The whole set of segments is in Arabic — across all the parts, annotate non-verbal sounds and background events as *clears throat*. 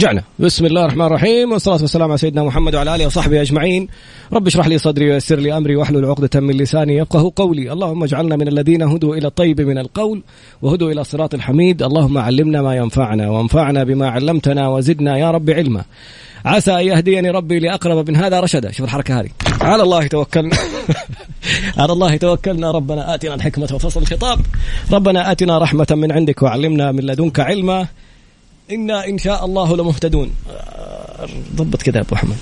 رجعنا. بسم الله الرحمن الرحيم والصلاة والسلام على سيدنا محمد وعلى آله وصحبه أجمعين. رب اشرح لي صدري ويسر لي أمري واحلل عقدة من لساني يفقه قولي. اللهم اجعلنا من الذين هدوا إلى الطيب من القول وهدوا إلى الصراط الحميد. اللهم علمنا ما ينفعنا وانفعنا بما علمتنا وزدنا يا رب علما. عسى أن يهديني ربي لأقرب من هذا رشدا. شوف الحركة هذه. على الله توكلنا. *laughs* على الله توكلنا. ربنا آتنا الحكمة وفصل الخطاب. ربنا آتنا رحمة من عندك وعلمنا من لدنك علما. إنا إن شاء الله لمهتدون. ضبط كذا أبو حمد.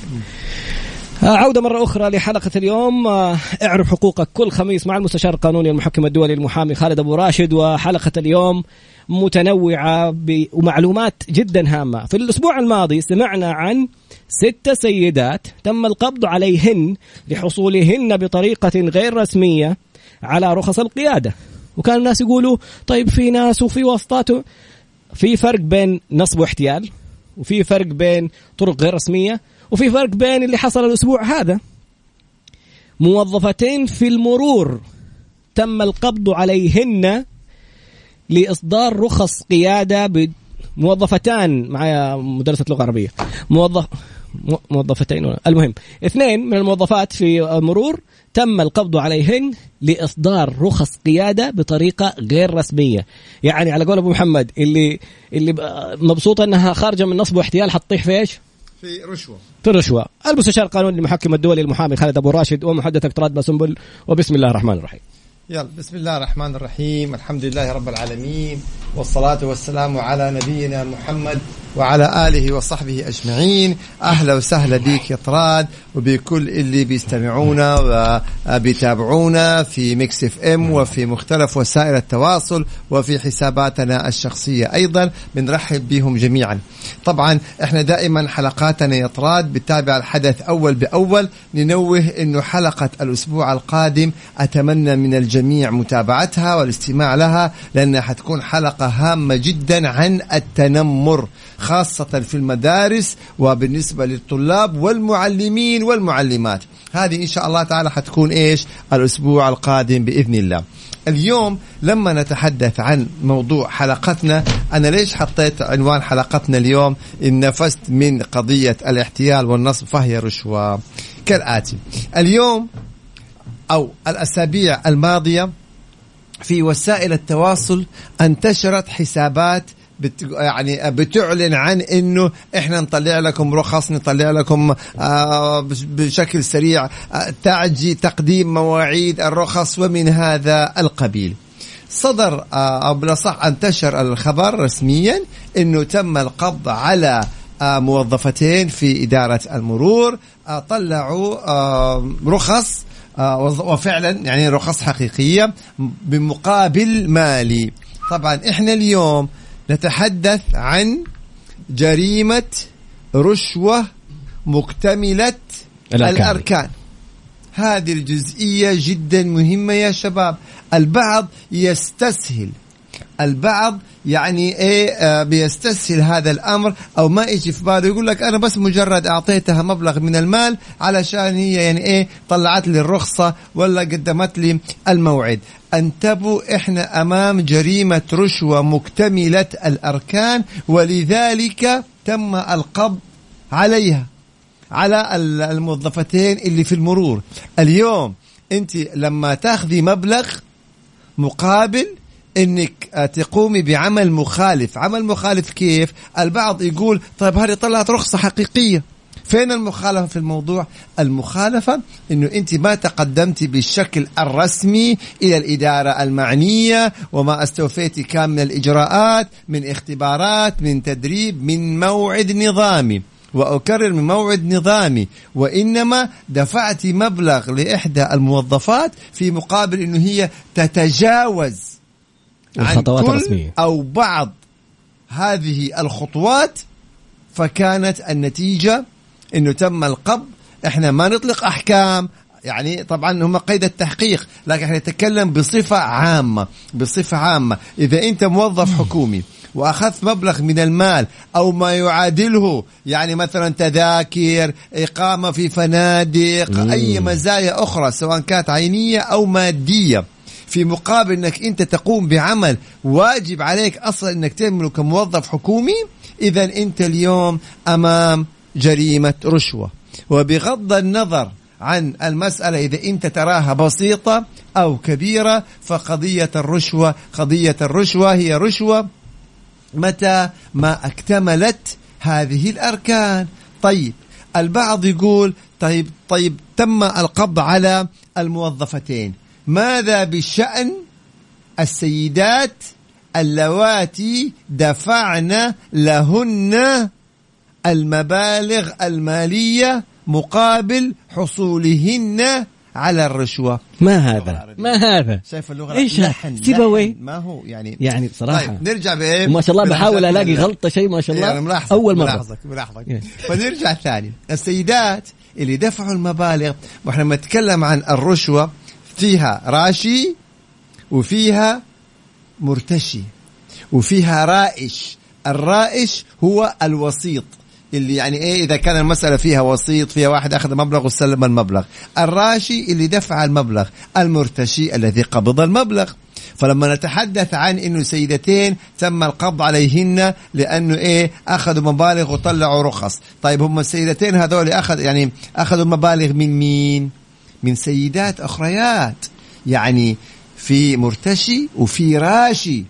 آه، عودة مرة أخرى لحلقة اليوم. آه، اعرف حقوقك كل خميس مع المستشار القانوني المحكم الدولي المحامي خالد أبو راشد وحلقة اليوم متنوعة ومعلومات جدا هامة. في الأسبوع الماضي سمعنا عن ست سيدات تم القبض عليهن لحصولهن بطريقة غير رسمية على رخص القيادة. وكان الناس يقولوا طيب في ناس وفي واسطات في فرق بين نصب واحتيال وفي فرق بين طرق غير رسمية وفي فرق بين اللي حصل الأسبوع هذا. موظفتين في المرور تم القبض عليهن لإصدار رخص قيادة موظفتان معايا مدرسة لغه عربيه موظف موظفتين المهم اثنين من الموظفات في المرور تم القبض عليهن لإصدار رخص قيادة بطريقة غير رسمية. يعني على قول أبو محمد اللي اللي مبسوطة إنها خارجة من نصب واحتيال حتطيح في إيش؟ في رشوة. في الرشوه المستشار القانوني المحكم الدولي المحامي خالد أبو راشد ومحدثك تراد باسنبل وبسم الله الرحمن الرحيم. يلا بسم الله الرحمن الرحيم. الحمد لله رب العالمين والصلاة والسلام على نبينا محمد وعلى آله وصحبه أجمعين. أهلا وسهلا بك يا طراد وبكل اللي بيستمعونا وبيتابعونا في ميكس إف إم وفي مختلف وسائل التواصل وفي حساباتنا الشخصية أيضا. بنرحب بهم جميعا. طبعا إحنا دائما حلقاتنا يا طراد بتابع الحدث أول بأول. ننوه أنه حلقة الأسبوع القادم أتمنى من الجميع متابعتها والاستماع لها لأنها حتكون حلقة هامة جدا عن التنمر. خاصة في المدارس وبالنسبة للطلاب والمعلمين والمعلمات. هذه إن شاء الله تعالى حتكون إيش؟ الأسبوع القادم بإذن الله. اليوم لما نتحدث عن موضوع حلقتنا أنا ليش حطيت عنوان حلقتنا اليوم؟ إن نفست من قضية الاحتيال والنصب فهي رشوة كالآتي. اليوم أو الأسابيع الماضية في وسائل التواصل انتشرت حسابات بت يعني بتعلن عن إنه إحنا نطلع لكم رخص نطلع لكم آه بشكل سريع آه تعجي تقديم مواعيد الرخص ومن هذا القبيل. صدر آه أو بالاصح انتشر الخبر رسميا إنه تم القبض على موظفتين في إدارة المرور طلعوا رخص وفعلا يعني رخص حقيقية بمقابل مالي. طبعا إحنا اليوم نتحدث عن جريمة رشوة مكتملة الأركان, الأركان. هذه الجزئية جدا مهمة يا شباب. البعض يستسهل. البعض يعني إيه آه بيستسهل هذا الأمر أو ما يجي في باله يقول لك أنا بس مجرد أعطيتها مبلغ من المال علشان هي يعني إيه طلعت لي الرخصة ولا قدمت لي الموعد. أنتبهوا إحنا أمام جريمة رشوة مكتملة الأركان ولذلك تم القبض عليها على الموظفتين اللي في المرور. اليوم أنت لما تاخذي مبلغ مقابل إنك تقومي بعمل مخالف. عمل مخالف كيف؟ البعض يقول طيب هذه طلعت رخصة حقيقية. فين المخالفة في الموضوع؟ المخالفة إنه أنت ما تقدمتي بالشكل الرسمي إلى الإدارة المعنية وما استوفيتي كامل الإجراءات من اختبارات من تدريب من موعد نظامي. وأكرر من موعد نظامي. وإنما دفعت مبلغ لإحدى الموظفات في مقابل أنه هي تتجاوز الخطوات الرسمية. أو بعض هذه الخطوات فكانت النتيجة أنه تم القبض. إحنا ما نطلق أحكام يعني طبعا هم قيد التحقيق لكن إحنا نتكلم بصفة عامة بصفة عامة. إذا أنت موظف حكومي وأخذت مبلغ من المال أو ما يعادله يعني مثلا تذاكر إقامة في فنادق أي مزايا أخرى سواء كانت عينية أو مادية في مقابل إنك أنت تقوم بعمل واجب عليك أصلا إنك تعمله كموظف حكومي إذا أنت اليوم أمام جريمة رشوة. وبغض النظر عن المسألة إذا أنت تراها بسيطة أو كبيرة فقضية الرشوة قضية الرشوة هي رشوة متى ما اكتملت هذه الأركان. طيب البعض يقول طيب طيب تم القبض على الموظفتين. ماذا بشأن السيدات اللواتي دفعن لهن المبالغ المالية مقابل حصولهن على الرشوة؟ ما هذا؟ ما هذا؟ شايف اللغة إيش لحن. سيبويه لحن ما هو يعني يعني بصراحة طيب نرجع بإيه؟ ما شاء الله بحاول ألاقي غلطة شيء ما شاء الله. يعني ملاحظك أول مرة. ملاحظك ملاحظك. فنرجع ثاني. السيدات اللي دفعوا المبالغ وإحنا بنتكلم عن الرشوة فيها راشي وفيها مرتشي وفيها رائش. الرائش هو الوسيط. اللي يعني إيه إذا كان المسألة فيها وسيط فيها واحد أخذ مبلغ وسلم المبلغ. الراشي اللي دفع المبلغ المرتشي الذي قبض المبلغ. فلما نتحدث عن إنه سيدتين تم القبض عليهن لأنه إيه أخذوا مبالغ وطلعوا رخص. طيب هم السيدتين هذول أخذ يعني أخذوا مبالغ من مين؟ من سيدات أخريات يعني في مرتشي وفي راشي.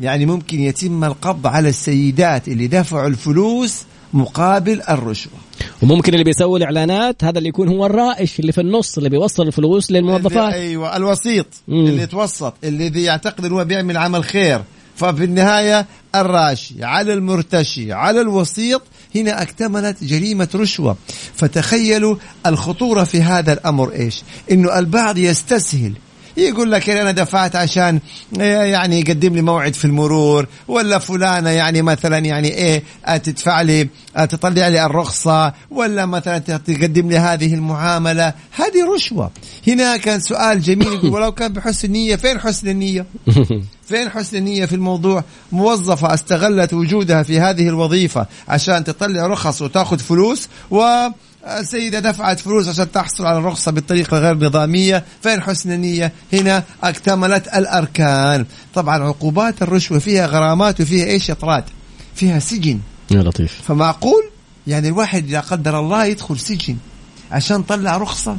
يعني ممكن يتم القبض على السيدات اللي دفعوا الفلوس مقابل الرشوة. وممكن اللي بيسوي الإعلانات هذا اللي يكون هو الرائش اللي في النص اللي بيوصل الفلوس للموظفات. أيوه الوسيط مم. اللي يتوسط اللي يعتقد انه هو بيعمل عمل خير. ففي النهاية الراشي على المرتشي على الوسيط هنا اكتملت جريمة رشوة. فتخيلوا الخطورة في هذا الأمر إيش؟ إنه البعض يستسهل. يقول لك أنا دفعت عشان يعني يقدم لي موعد في المرور ولا فلانة يعني مثلا يعني إيه تدفع لي تطلع لي الرخصة ولا مثلا تقدم لي هذه المعاملة. هذه رشوة. هنا كان سؤال جميل يقول ولو كان بحسن نية فين حسن النية؟ *laughs* فين حسن النية في الموضوع؟ موظفة استغلت وجودها في هذه الوظيفة عشان تطلع رخص وتأخذ فلوس والسيدة دفعت فلوس عشان تحصل على الرخصة بالطريقة غير نظامية. فين حسن النية؟ هنا اكتملت الأركان. طبعا عقوبات الرشوة فيها غرامات وفيها إيش؟ إطراد. فيها سجن. يا لطيف. فمعقول؟ يعني الواحد لا قدر الله يدخل سجن عشان طلع رخصة؟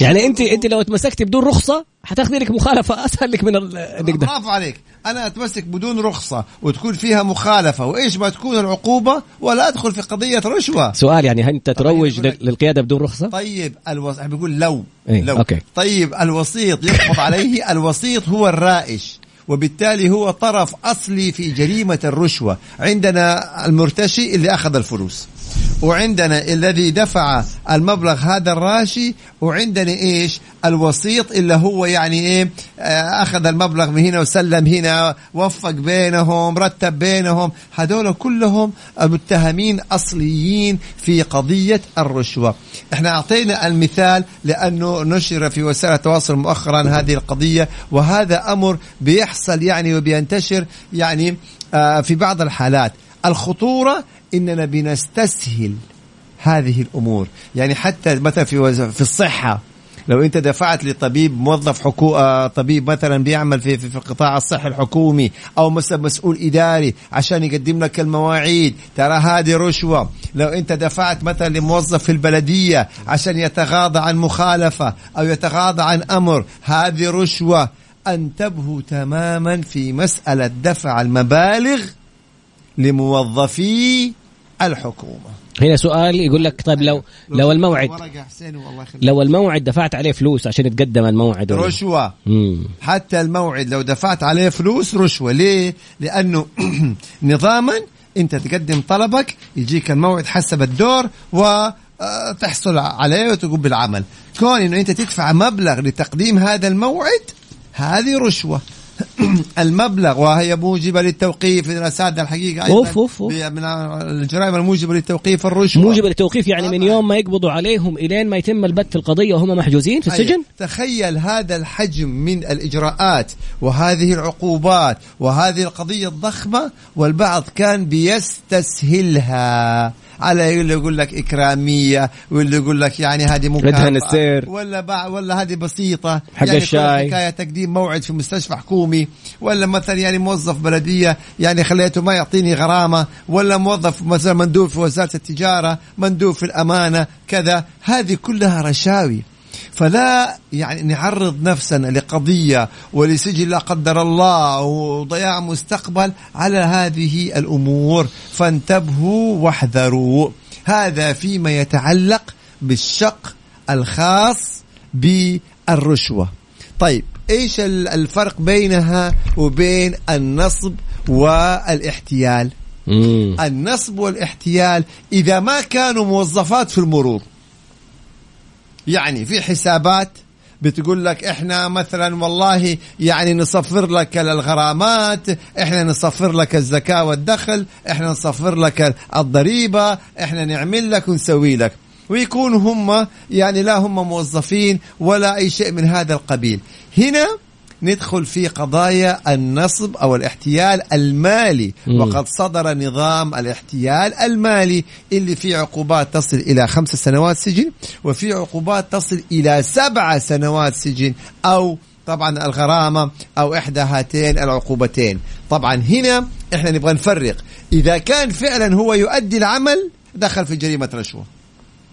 يعني انت أنت لو تمسكتي بدون رخصة حتاخذي لك مخالفة أسهل لك من إنك برافو عليك. أنا أتمسك بدون رخصة وتكون فيها مخالفة وإيش ما تكون العقوبة ولا أدخل في قضية رشوة. سؤال يعني أنت تروج يقول لك- لل- للقيادة بدون رخصة؟ طيب الوس... بيقول لو إيه، لو. أوكي. طيب الوسيط يقبض عليه *laughs* الوسيط هو الرائش وبالتالي هو طرف أصلي في جريمة الرشوة عندنا المرتشي اللي أخذ الفلوس. وعندنا الذي دفع المبلغ هذا الراشي وعندنا إيش؟ الوسيط اللي هو يعني إيه؟ آه، أخذ المبلغ من هنا وسلم هنا وفق بينهم رتب بينهم. هذول كلهم متهمين أصليين في قضية الرشوة. إحنا أعطينا المثال لأنه نشر في وسائل التواصل مؤخرا هذه القضية وهذا أمر بيحصل يعني وبينتشر يعني آه، في بعض الحالات. الخطورة إننا بنستسهل هذه الأمور. يعني حتى مثلا في وز- في الصحة لو أنت دفعت لطبيب موظف حكو آه، طبيب مثلا بيعمل في في, في القطاع الصحي الحكومي أو مثلا مسؤول إداري عشان يقدم لك المواعيد. ترى هذه رشوة. لو أنت دفعت مثلا لموظف في البلدية عشان يتغاضى عن مخالفة أو يتغاضى عن أمر هذه رشوة. انتبهوا تماما في مسألة دفع المبالغ لموظفي الحكومة. هنا سؤال يقول لك طيب لو لو الموعد. لو الموعد دفعت عليه فلوس عشان يتقدم الموعد مم. حتى الموعد لو دفعت عليه فلوس رشوة. ليه؟ لأنه *clears throat* نظاما أنت تقدم طلبك يجيك الموعد حسب الدور وتحصل عليه وتقوم بالعمل. كون أنه أنت تدفع مبلغ لتقديم هذا الموعد هذه رشوة. *clears throat* المبلغ وهي موجبة للتوقيف. الأساتذة الحقيقة أيضاً أوف، أوف، أوف. من الجرائم الموجبة للتوقيف الرشوة. موجب للتوقيف يعني من يوم ما يقبضوا عليهم إلين ما يتم البت في القضية وهم محجوزين في السجن؟ أي. تخيل هذا الحجم من الإجراءات وهذه العقوبات وهذه القضية الضخمة والبعض كان بيستسهلها. على اللي يقول لك إكرامية واللي يقول لك يعني هذه ردهن السير. ولا بع ولا هذه بسيطة. حق يعني الشاي. حكاية تقديم موعد في مستشفى حكومي. ولا مثلا يعني موظف بلدية يعني خليته ما يعطيني غرامة. ولا موظف مثلا مندوب في وزارة التجارة مندوب في الأمانة كذا. هذه كلها رشاوي. فلا يعني نعرض نفسنا لقضية ولسجن لا قدر الله وضياع مستقبل على هذه الأمور. فانتبهوا واحذروا. هذا فيما يتعلق بالشق الخاص بالرشوة. طيب إيش ال- الفرق بينها وبين النصب والاحتيال؟ مم. النصب والاحتيال إذا ما كانوا موظفات في المرور يعني في حسابات بتقول لك إحنا مثلا والله يعني نصفر لك الغرامات إحنا نصفر لك الزكاة والدخل إحنا نصفر لك الضريبة إحنا نعمل لك ونسوي لك. ويكونوا هم يعني لا هم موظفين ولا أي شيء من هذا القبيل. هنا ندخل في قضايا النصب أو الاحتيال المالي. مم. وقد صدر نظام الاحتيال المالي اللي فيه عقوبات تصل إلى خمس سنوات سجن وفي عقوبات تصل إلى سبع سنوات سجن أو طبعا الغرامة أو إحدى هاتين العقوبتين. طبعا هنا إحنا نبغى نفرق. إذا كان فعلا هو يؤدي العمل دخل في جريمة رشوة.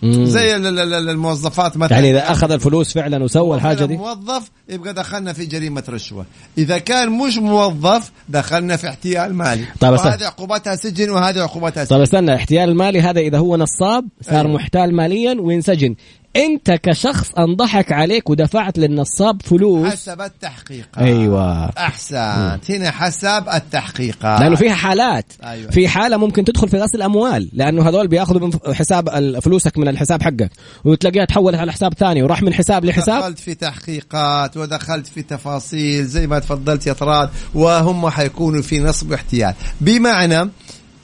مم. زي ال- ال- ال- الموظفات مثلا يعني إذا أخذ الفلوس فعلا وسوى الحاجة دي موظف يبقى دخلنا في جريمة رشوة إذا كان مش موظف دخلنا في احتيال مالي طيب. وهذه عقوبتها سجن وهذه عقوبتها طيب سجن استنى احتيال المالي هذا إذا هو نصاب صار أيوة. محتال ماليا وينسجن أنت كشخص أنضحك عليك ودفعت للنصاب فلوس. حسب التحقيقات أيوه. أحسنت. هنا حسب التحقيقات لأنه فيها حالات. أيوة. في حالة ممكن تدخل في غسل اموال لأنه هذول بيأخذوا من حساب فلوسك من الحساب حقك. وتلاقيها تحولت على حساب ثاني وراح من حساب لحساب. دخلت في تحقيقات ودخلت في تفاصيل زي ما تفضلت يا طراد وهم حيكونوا في نصب واحتيال. بمعنى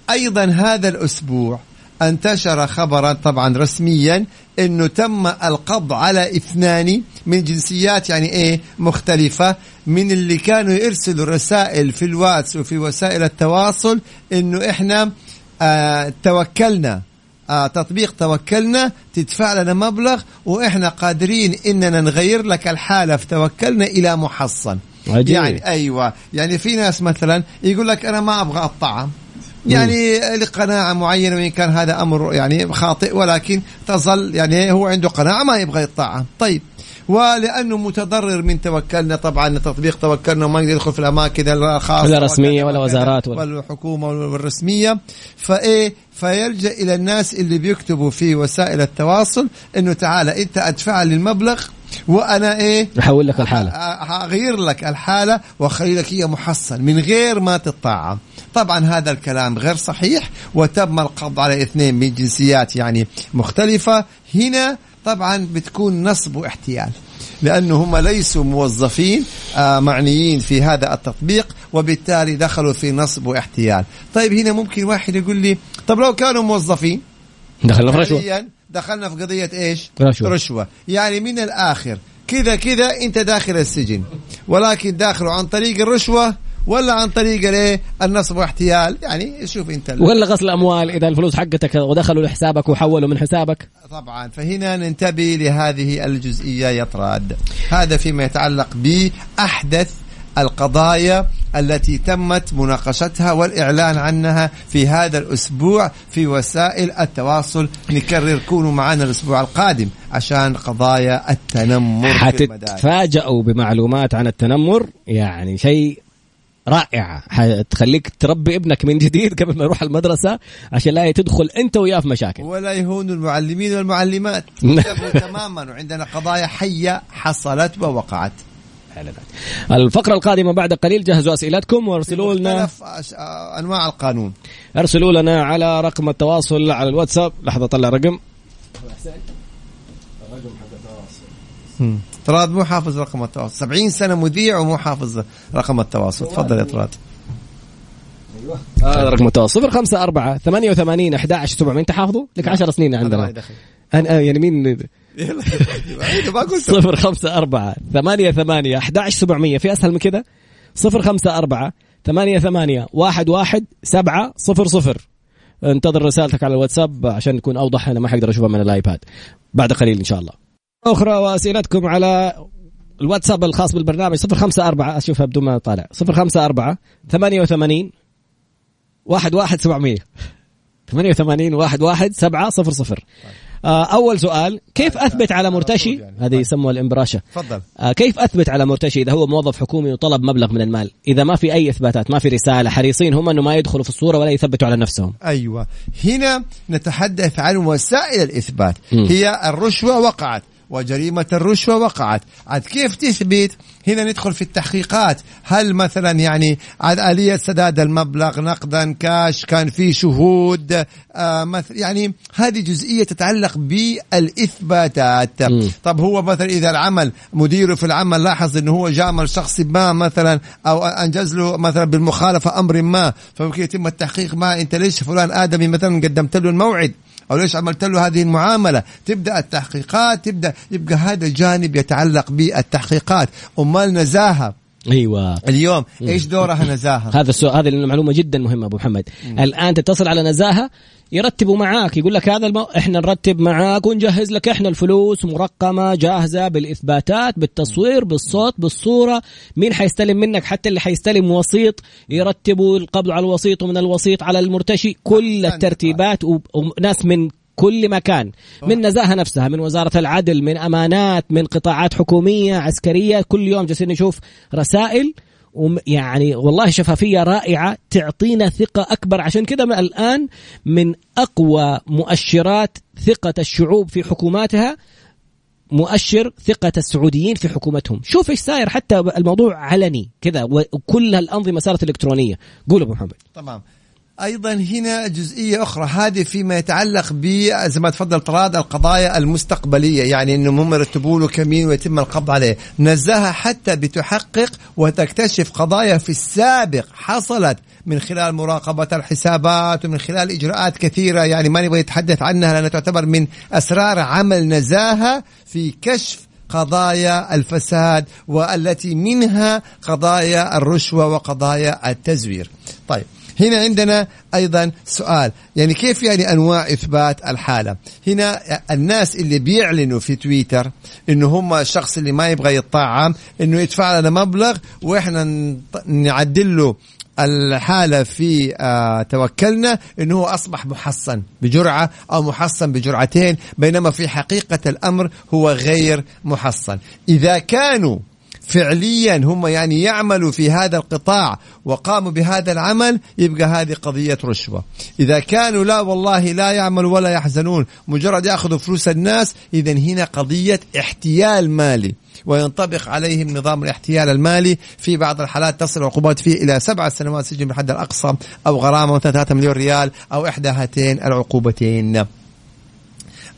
أيضا هذا الأسبوع انتشر خبرا طبعا رسميا إنه تم القبض على اثنان من جنسيات يعني إيه مختلفة من اللي كانوا يرسلوا رسائل في الواتس وفي وسائل التواصل إنه إحنا آه توكلنا آه تطبيق توكلنا تدفع لنا مبلغ وإحنا قادرين إننا نغير لك الحالة في توكلنا إلى محصن. عجيب. يعني أيوه. يعني في ناس مثلا يقول لك أنا ما أبغى الطعام. يعني لقناعة معينة وإن كان هذا أمر يعني خاطئ ولكن تظل يعني هو عنده قناعة ما يبغى يطعم طيب. ولأنه متضرر من توكلنا طبعا تطبيق توكلنا وما يقدر يدخل في الأماكن الخاصة ولا وكذا ولا وزارات ولا- والحكومة والرسمية. فإيه فيلجأ إلى الناس اللي بيكتبوا في وسائل التواصل إنه تعال أنت أدفع لي المبلغ وأنا إيه؟ نحول لك الحالة. هغير لك الحالة وأخلي لك هي محصن من غير ما تطعم طبعا هذا الكلام غير صحيح وتم القبض على اثنين من جنسيات يعني مختلفة. هنا طبعا بتكون نصب واحتيال لأنه هم ليسوا موظفين آه، معنيين في هذا التطبيق وبالتالي دخلوا في نصب واحتيال طيب هنا ممكن واحد يقول لي طب لو كانوا موظفين دخلنا في رشوة فعلياً دخلنا في قضية إيش؟ رشوة. رشوة يعني من الآخر كذا كذا أنت داخل السجن ولكن داخله عن طريق الرشوة ولا عن طريق الايه؟ النصب واحتيال. يعني شوف ال- ولا غسل اموال إذا الفلوس حقتك ودخلوا لحسابك وحولوا من حسابك؟ طبعا. فهنا ننتبه لهذه الجزئية يا طراد هذا فيما يتعلق بأحدث القضايا التي تمت مناقشتها والإعلان عنها في هذا الأسبوع في وسائل التواصل. نكرر كونوا معنا الأسبوع القادم عشان قضايا التنمر حتتفاجئوا بمعلومات عن التنمر؟ يعني شيء رائع حتخليك تربي ابنك من جديد قبل ما يروح المدرسة عشان لا تدخل انت وياه في مشاكل. ولا يهون المعلمين والمعلمات. *laughs* تماما. وعندنا قضايا حية حصلت ووقعت. الفقرة القادمة بعد قليل جهزوا أسئلتكم وارسلوا لنا أنواع القانون. ارسلوا لنا على رقم التواصل على الواتساب. لحظة طلع رقم. طراد مو حافظ رقم التواصل. 70 سنة مذيع ومو حافظ رقم التواصل. تفضل يا طراد هذا رقم التواصل. 0 5 4 88 11 700 أنت حافظه؟ لك 10 سنين عندنا. أنا آه، يعني مين يلا. أيوة، ما قلت. صفر خمسة أربعة ثمانية ثمانية أحد سبعمية. في أسهل من كذا صفر خمسة أربعة ثمانية ثمانية واحد واحد سبعة صفر صفر. انتظر رسالتك على الواتساب عشان نكون أوضح أنا ما حقدر أشوفها من الآيباد. بعد قليل إن شاء الله. أخرى وأسئلتكم على الواتساب الخاص بالبرنامج 054 أشوفها بدون ما طالع 054 88 11 700 88 11 700 آه، أول سؤال كيف أثبت على مرتشي؟ يعني. هذه يسموها الامبراشه تفضل. آه، كيف أثبت على مرتشي إذا هو موظف حكومي وطلب مبلغ من المال؟ إذا ما في أي إثباتات ما في رسالة حريصين هم أنه ما يدخلوا في الصورة ولا يثبتوا على نفسهم. أيوه. هنا نتحدث عن وسائل الإثبات. هي الرشوة وقعت. وجريمة الرشوة وقعت. عاد كيف تثبت؟ هنا ندخل في التحقيقات. هل مثلا يعني عاد آلية سداد المبلغ نقدا كاش كان في شهود آه مثل يعني هذه جزئية تتعلق بالإثباتات. مم. طب هو مثلا إذا العمل مديره في العمل لاحظ أنه هو جامل شخص ما مثلا أو أنجز له مثلا بالمخالفة أمر ما فممكن يتم التحقيق معه أنت ليش فلان آدمي مثلا قدمت له الموعد؟ أو ليش عملت له هذه المعاملة؟ تبدأ التحقيقات تبدأ يبقى هذا جانب يتعلق بالتحقيقات. امال نزاهه أيوه. اليوم إيش دورها نزاهة؟ هذا السؤال هذه المعلومه جدا مهمة أبو محمد. الآن تتصل على نزاهة يرتبوا معاك يقول لك هذا المو... إحنا نرتب معاك ونجهز لك إحنا الفلوس مرقمة جاهزة بالإثباتات بالتصوير بالصوت بالصورة. مين حيستلم منك؟ حتى اللي حيستلم وسيط يرتبوا القبض على الوسيط ومن الوسيط على المرتشي. كل. الترتيبات وناس من كل مكان من نزاهة نفسها من وزارة العدل من أمانات من قطاعات حكومية عسكرية كل يوم جالسين نشوف رسائل يعني والله شفافية رائعة تعطينا ثقة أكبر. عشان كذا الآن من أقوى مؤشرات ثقة الشعوب في حكوماتها مؤشر ثقة السعوديين في حكومتهم. شوف إيش صاير حتى الموضوع علني كذا وكل الأنظمة صارت إلكترونية. قول أبو محمد. تمام. أيضا هنا جزئية أخرى هذه فيما يتعلق ب زي ما تفضل طراد القضايا المستقبلية يعني انهم هم يرتبوا له كمين ويتم القبض عليه. نزهه حتى بتحقق وتكتشف قضايا في السابق حصلت من خلال مراقبة الحسابات ومن خلال إجراءات كثيرة يعني ما نبغى نتحدث عنها لأنها تعتبر من أسرار عمل نزاهة في كشف قضايا الفساد والتي منها قضايا الرشوة وقضايا التزوير. طيب. هنا عندنا أيضا سؤال. يعني كيف يعني أنواع إثبات الحالة؟ هنا الناس اللي بيعلنوا في تويتر إنه هم الشخص اللي ما يبغى يطعم إنه يدفع لنا مبلغ وإحنا نعدل له الحالة في آه توكلنا إنه هو أصبح محصن بجرعة أو محصن بجرعتين بينما في حقيقة الأمر هو غير محصن. إذا كانوا فعليا هم يعني يعملوا في هذا القطاع وقاموا بهذا العمل يبقى هذه قضية رشوة. إذا كانوا لا والله لا يعملوا ولا يحزنون مجرد يأخذوا فلوس الناس إذا هنا قضية احتيال مالي. وينطبق عليهم نظام الاحتيال المالي. في بعض الحالات تصل العقوبات فيه إلى سبعة سنوات سجن بالحد الأقصى أو غرامة مثلا 3 مليون ريال أو إحدى هاتين العقوبتين.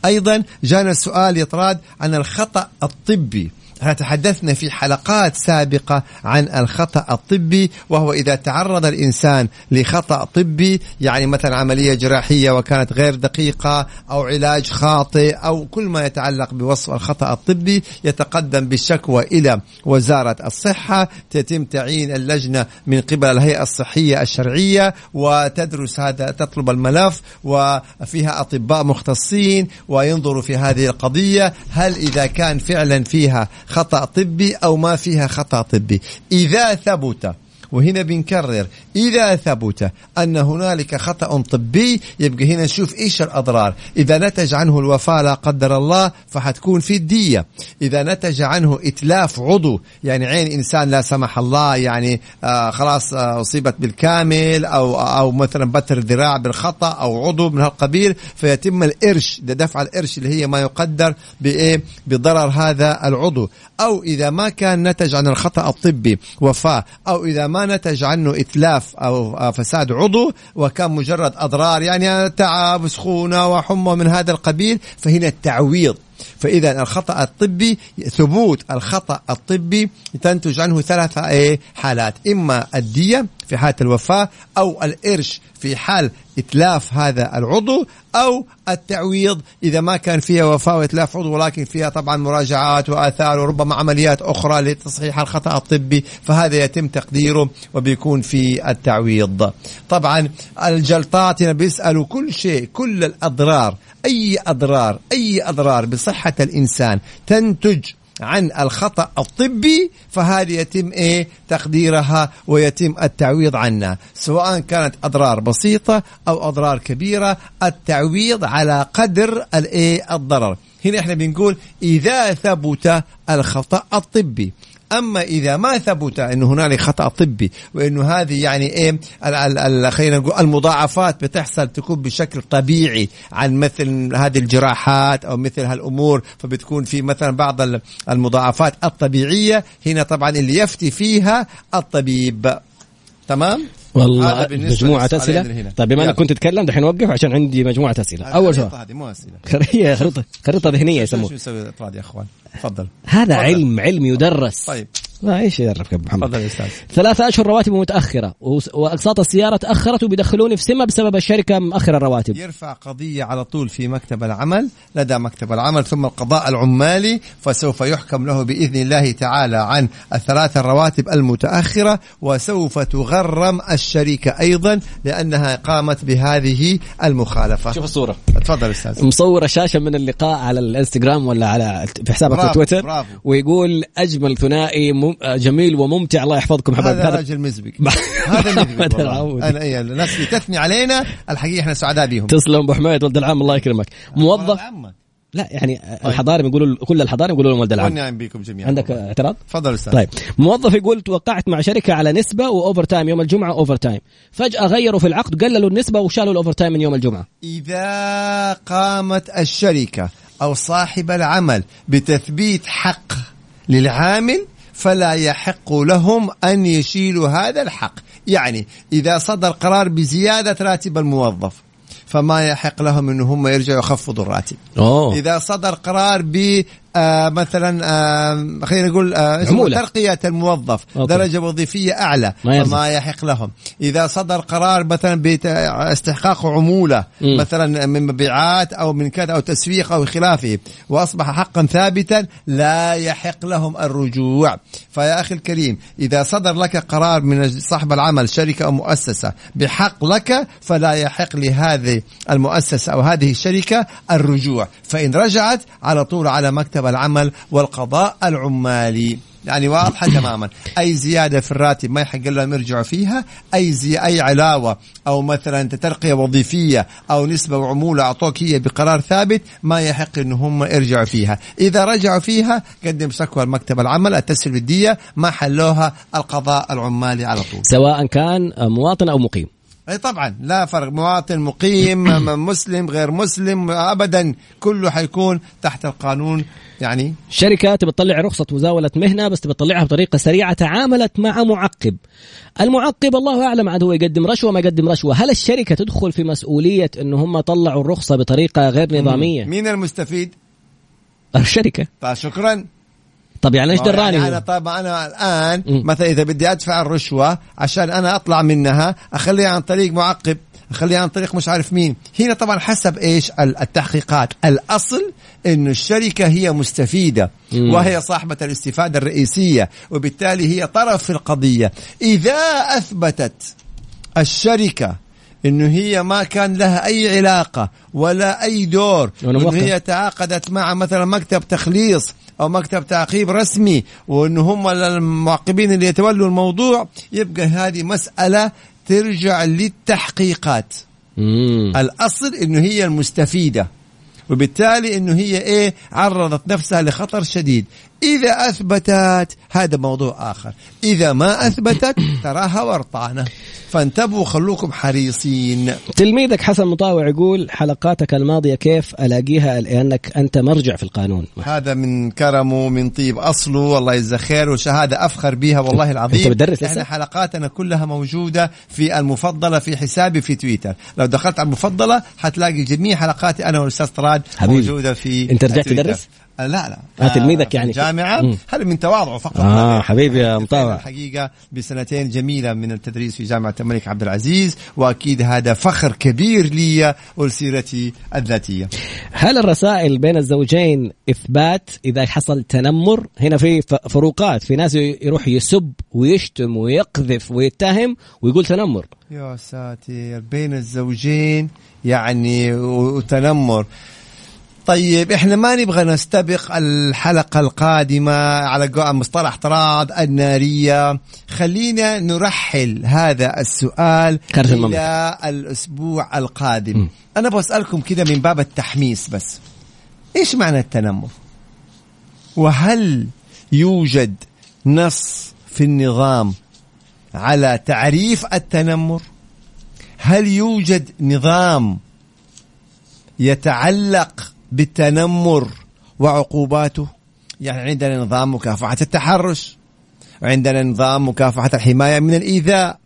أيضا جانا السؤال يطراد عن الخطأ الطبي. تحدثنا في حلقات سابقة عن الخطأ الطبي وهو إذا تعرض الإنسان لخطأ طبي يعني مثلا عملية جراحية وكانت غير دقيقة أو علاج خاطئ أو كل ما يتعلق بوصف الخطأ الطبي يتقدم بالشكوى إلى وزارة الصحة تتم تعيين اللجنة من قبل الهيئة الصحية الشرعية وتدرس هذا تطلب الملف وفيها أطباء مختصين وينظروا في هذه القضية هل إذا كان فعلا فيها خطأ طبي أو ما فيها خطأ طبي. إذا ثبت وهنا بنكرر إذا ثبت أن هنالك خطأ طبي يبقى هنا نشوف إيش الأضرار. إذا نتج عنه الوفاة لا قدر الله فحتكون في الدية. إذا نتج عنه إتلاف عضو يعني عين إنسان لا سمح الله يعني آه خلاص آه أصيبت بالكامل أو أو مثلا بتر ذراع بالخطأ أو عضو من هالقبيل فيتم الإرش ده دفع الإرش اللي هي ما يقدر بإيه؟ بضرر هذا العضو. أو إذا ما كان نتج عن الخطأ الطبي وفاة أو إذا ما نتج عنه إتلاف أو فساد عضو وكان مجرد أضرار يعني تعب سخونة وحمى من هذا القبيل فهنا التعويض. فإذا الخطأ الطبي ثبوت الخطأ الطبي تنتج عنه ثلاثة إيه؟ حالات. إما الدية في حالة الوفاة أو الإرش في حال إتلاف هذا العضو أو التعويض. إذا ما كان فيها وفاة وإتلاف عضو ولكن فيها طبعا مراجعات وآثار وربما عمليات أخرى لتصحيح الخطأ الطبي فهذا يتم تقديره وبيكون في التعويض. طبعا الجلطات هنا بيسألوا كل شيء كل الأضرار أي أضرار أي أضرار بصحة الإنسان. تنتج عن الخطأ الطبي فهذه يتم إيه؟ تقديرها ويتم التعويض عنها. سواء كانت أضرار بسيطة أو أضرار كبيرة التعويض على قدر الضرر. هنا إحنا بنقول إذا ثبت الخطأ الطبي. أما إذا ما ثبت انه هنالك خطأ طبي وانه هذه يعني إيه خلينا نقول المضاعفات بتحصل تكون بشكل طبيعي عن مثل هذه الجراحات أو مثل هالأمور فبتكون في مثلا بعض المضاعفات الطبيعية هنا طبعا اللي يفتي فيها الطبيب. تمام؟ والله مجموعة أسئلة؟ طيب بما أنك كنت تتكلم دحين وقف عشان عندي مجموعة أسئلة. أول سؤال. هذه مو أسئلة. *laughs* هي خريطة خريطة ذهنية *laughs* يسموها. شو يسوي يا أخوان تفضل. هذا. علم علم يدرس. طيب. لا إيش يعرفك أبو محمد؟ تفضل يا أستاذ. ثلاثة أشهر رواتب متأخرة وأقساط السيارة تأخرت وبيدخلوني في سمة بسبب الشركة مأخرة الرواتب. يرفع قضية على طول في مكتب العمل لدى مكتب العمل ثم القضاء العمالي فسوف يحكم له بإذن الله تعالى عن الثلاث الرواتب المتأخرة وسوف تغرم الشركة أيضا لأنها قامت بهذه المخالفة. شوف الصورة. تفضل أستاذ. مصور شاشة من اللقاء على الإنستغرام ولا على في حسابك في تويتر برافو. ويقول أجمل ثنائي جميل وممتع. الله يحفظكم حبايب هذا راجل مزبك *laughs* هذا مزبك *laughs* أنا إيه الناس اللي تثني علينا. الحقيقة إحنا سعداء بهم تسلم أبو حميد ولد العام الله يكرمك. موظف؟ لا يعني طيب. الحضاري يقولوا كل الحضاري يقولوا لهم ولد العام والنعم بكم جميعا. عندك اعتراض؟ تفضل أستاذ. طيب. موظف يقول توقعت مع شركة على نسبة و overtime يوم الجمعة overtime فجأة غيروا في العقد قللوا النسبة وشالوا ال overtime من يوم الجمعة. إذا قامت الشركة أو صاحب العمل بتثبيت حق للعامل فلا يحق لهم أن يشيلوا هذا الحق يعني إذا صدر قرار بزيادة راتب الموظف فما يحق لهم أن هم يرجعوا يخفضوا الراتب أوه. إذا صدر قرار ب آه مثلا آه خلينا نقول آه ترقية الموظف أوكي. درجة وظيفية أعلى ما فما يحق لهم. إذا صدر قرار مثلا باستحقاق عمولة م. مثلا من مبيعات أو من كذا أو تسويق أو خلافه وأصبح حقا ثابتا لا يحق لهم الرجوع. فيا أخي الكريم إذا صدر لك قرار من صاحب العمل شركة أو مؤسسة بحق لك فلا يحق لهذه المؤسسة أو هذه الشركة الرجوع. فإن رجعت على طول على مكتب مكتب العمل والقضاء العمالي. يعني واضحة *coughs* تماما. أي زيادة في الراتب ما يحق لهم يرجعوا فيها. أي زي أي علاوة أو مثلا ترقيه وظيفية أو نسبة وعمولة أعطوك هي بقرار ثابت ما يحق إن هم يرجعوا فيها. إذا رجعوا فيها قدم شكوى لمكتب العمل التسهيل الديه ما حلوها القضاء العمالي على طول. سواء كان مواطن أو مقيم. اي طبعا لا فرق. مواطن مقيم *coughs* مسلم غير مسلم ابدا كله حيكون تحت القانون يعني. شركة تبي تطلع رخصة مزاولة مهنة بس تبي تطلعها بطريقة سريعة تعاملت مع معقب. المعقب الله أعلم عاد هو يقدم رشوة ما يقدم رشوة. هل الشركة تدخل في مسؤولية أنه هم طلعوا الرخصة بطريقة غير نظامية؟ مين المستفيد؟ الشركة. طيب شكرا. طب يعني إيش دراني يعني أنا طيب أنا الآن م. مثلا إذا بدي أدفع الرشوة عشان أنا أطلع منها أخليها عن طريق معقب أخليها عن طريق مش عارف مين. هنا طبعا حسب إيش؟ التحقيقات. الأصل إنه الشركة هي مستفيدة. وهي صاحبة الاستفادة الرئيسية وبالتالي هي طرف في القضية. إذا أثبتت الشركة إنه هي ما كان لها أي علاقة ولا أي دور انه هي تعاقدت مع مثلا مكتب تخليص أو مكتب تعقيب رسمي وانه هم المعقبين اللي يتولوا الموضوع يبقى هذه مسألة ترجع للتحقيقات مم. الأصل إنه هي المستفيدة وبالتالي إنه هي إيه عرضت نفسها لخطر شديد. إذا أثبتت هذا موضوع آخر. إذا ما أثبتت *coughs* تراها ورطانة. فانتبهوا خلوكم حريصين. تلميذك حسن مطاوع يقول حلقاتك الماضية كيف؟ ألاقيها لأنك أنت مرجع في القانون. هذا من كرمه من طيب أصله. الله يجزاه خير وشهادة أفخر بها والله العظيم. أنت بتدرس إحنا حلقاتنا كلها موجودة في المفضلة في حسابي في تويتر. لو دخلت على المفضلة حتلاقي جميع حلقاتي أنا والاستاذ طراد يطراد حبيبي. موجودة في أنت رجعت. تدرس؟ آه، لا لا آه، تلميذك يعني. مم. هذا من تواضعه فقط آه، حبيبي يا مطاوع. الحقيقة بسنتين جميلة من التدريس في جامعة الملك عبد العزيز وأكيد هذا فخر كبير لي ولسيرتي الذاتية هل الرسائل بين الزوجين إثبات إذا حصل تنمر هنا في فروقات في ناس يروح يسب ويشتم ويقذف ويتهم ويقول تنمر يا ساتر بين الزوجين يعني وتنمر طيب إحنا ما نبغى نستبق الحلقة القادمة على مصطلح طراد النارية. خلينا نرحل هذا السؤال خارج المملكة. إلى الأسبوع القادم. أنا بسألكم كده من باب التحميس بس. إيش معنى التنمر؟ وهل يوجد نص في النظام على تعريف التنمر؟ هل يوجد نظام يتعلق بالتنمر وعقوباته. يعني عندنا نظام مكافحة التحرش وعندنا نظام مكافحة الحماية من الإيذاء.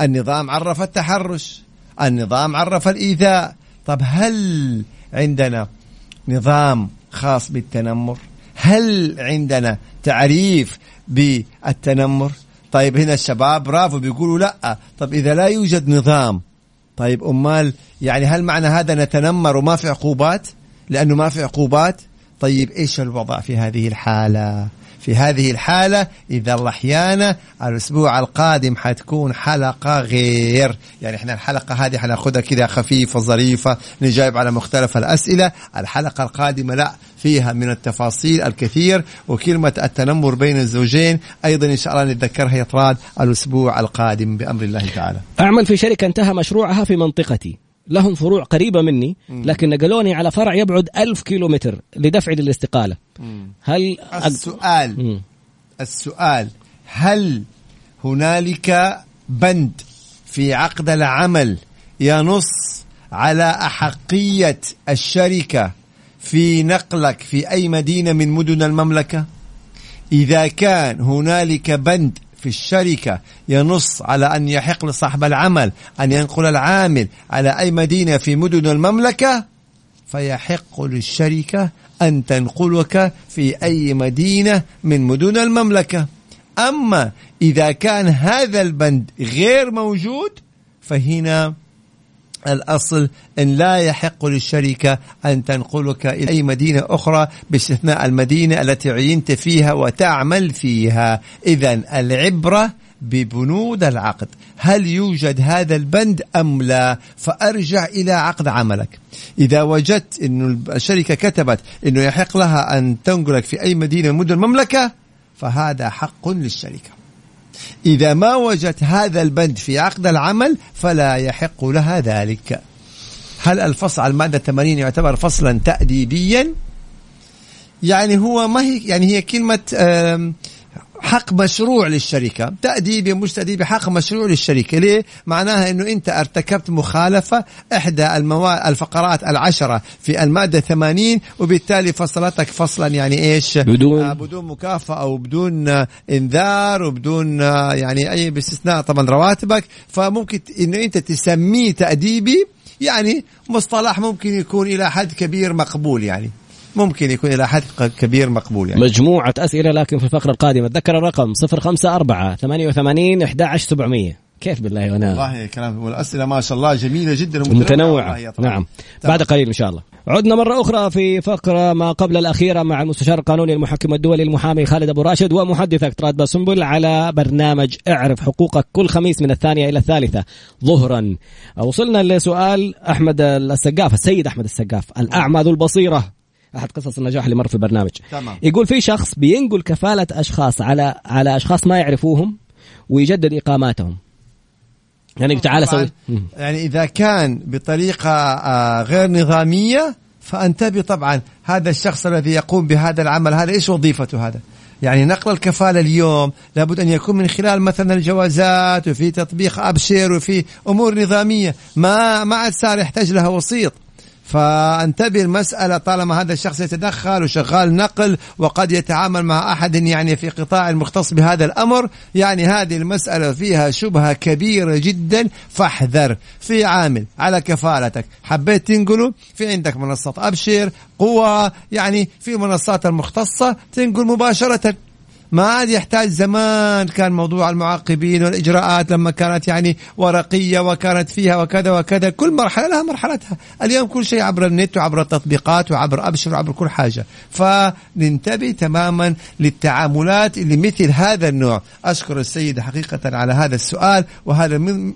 النظام عرف التحرش النظام عرف الإيذاء. طب هل عندنا نظام خاص بالتنمر؟ هل عندنا تعريف بالتنمر؟ طيب هنا الشباب برافو بيقولوا لأ. طب إذا لا يوجد نظام طيب أمال يعني هل معنى هذا نتنمر وما في عقوبات؟ لأنه ما في عقوبات. طيب إيش الوضع في هذه الحالة؟ في هذه الحالة إذا الله أحيانا الأسبوع القادم حتكون حلقة غير. يعني إحنا الحلقة هذه حناخدها كذا خفيفة ظريفة نجاوب على مختلف الأسئلة. الحلقة القادمة لا فيها من التفاصيل الكثير وكلمة التنمر بين الزوجين. أيضا إن شاء الله نتذكرها يطراد الأسبوع القادم بأمر الله تعالى. أعمل في شركة انتهى مشروعها في منطقتي. لهم فروع قريبة مني لكن نقلوني على فرع يبعد ألف كيلو متر لدفعي للاستقالة هل السؤال. مم. السؤال هل هنالك بند في عقد العمل ينص على أحقية الشركة في نقلك في أي مدينة من مدن المملكة؟ إذا كان هنالك بند في الشركة ينص على أن يحق لصاحب العمل أن ينقل العامل على أي مدينة في مدن المملكة فيحق للشركة أن تنقلك في أي مدينة من مدن المملكة. أما إذا كان هذا البند غير موجود فهنا الأصل أن لا يحق للشركة أن تنقلك إلى أي مدينة أخرى باستثناء المدينة التي عينت فيها وتعمل فيها. إذا العبرة ببنود العقد. هل يوجد هذا البند أم لا؟ فأرجع إلى عقد عملك. إذا وجدت أن الشركة كتبت أنه يحق لها أن تنقلك في أي مدينة من مدن المملكة فهذا حق للشركة. إذا ما وجدت هذا البند في عقد العمل فلا يحق لها ذلك. هل الفصل على المادة 80 يعتبر فصلا تأديبيا؟ يعني هو ما هي يعني هي كلمة حق مشروع للشركة. تأديبي مش تأديبي حق مشروع للشركة. ليه؟ معناها أنه أنت ارتكبت مخالفة إحدى الموا... الفقرات العشرة في المادة 80 وبالتالي فصلتك فصلا. يعني إيش؟ بدون- آه بدون مكافأة وبدون آه، إنذار وبدون آه، يعني أي باستثناء طبعا رواتبك. فممكن أنه أنت تسميه تأديبي يعني مصطلح ممكن يكون إلى حد كبير مقبول يعني. ممكن يكون إلى حد كبير مقبول يعني. مجموعة أسئلة لكن في الفقرة القادمة. تذكر الرقم 054 88 11700 كيف بالله وأنا والله كلام والأسئلة ما شاء الله جميلة جدا ومتنوعة. نعم. بعد قليل إن شاء الله. عدنا مرة أخرى في فقرة ما قبل الأخيرة مع المستشار القانوني المحكم الدولي المحامي خالد أبو راشد ومحدثك تراد باسنبل على برنامج اعرف حقوقك كل خميس من الثانية إلى الثالثة ظهرا. وصلنا لسؤال أحمد السقاف السيد أحمد السقاف الأعمى ذو البصيرة. أحد قصص النجاح اللي مر في البرنامج. تمام. يقول في شخص بينقل كفالة أشخاص على على أشخاص ما يعرفوهم ويجدد إقاماتهم. يعني تعال طبعاً. سوي. يعني إذا كان بطريقة آه، غير نظامية فأنتبه طبعا هذا الشخص الذي يقوم بهذا العمل. هذا إيش وظيفته هذا؟ يعني نقل الكفالة اليوم لابد أن يكون من خلال مثلا الجوازات وفي تطبيق أبشر وفي أمور نظامية. ما ما عاد صار يحتاج لها وسيط. فانتبه المسألة طالما هذا الشخص يتدخل وشغال نقل وقد يتعامل مع أحد يعني في قطاع مختص بهذا الأمر يعني هذه المسألة فيها شبهة كبيرة جدا فاحذر في عامل على كفالتك. حبيت تنقله؟ في عندك منصة أبشر قوة يعني في منصات المختصة تنقل مباشرة. ما عاد يحتاج زمان كان موضوع المعاقبين والإجراءات لما كانت يعني ورقية وكانت فيها وكذا وكذا. كل مرحلة لها مرحلتها. اليوم كل شيء عبر النت وعبر التطبيقات وعبر أبشر وعبر كل حاجة. فننتبه تماما للتعاملات اللي مثل هذا النوع. أشكر السيد حقيقة على هذا السؤال. وهذا من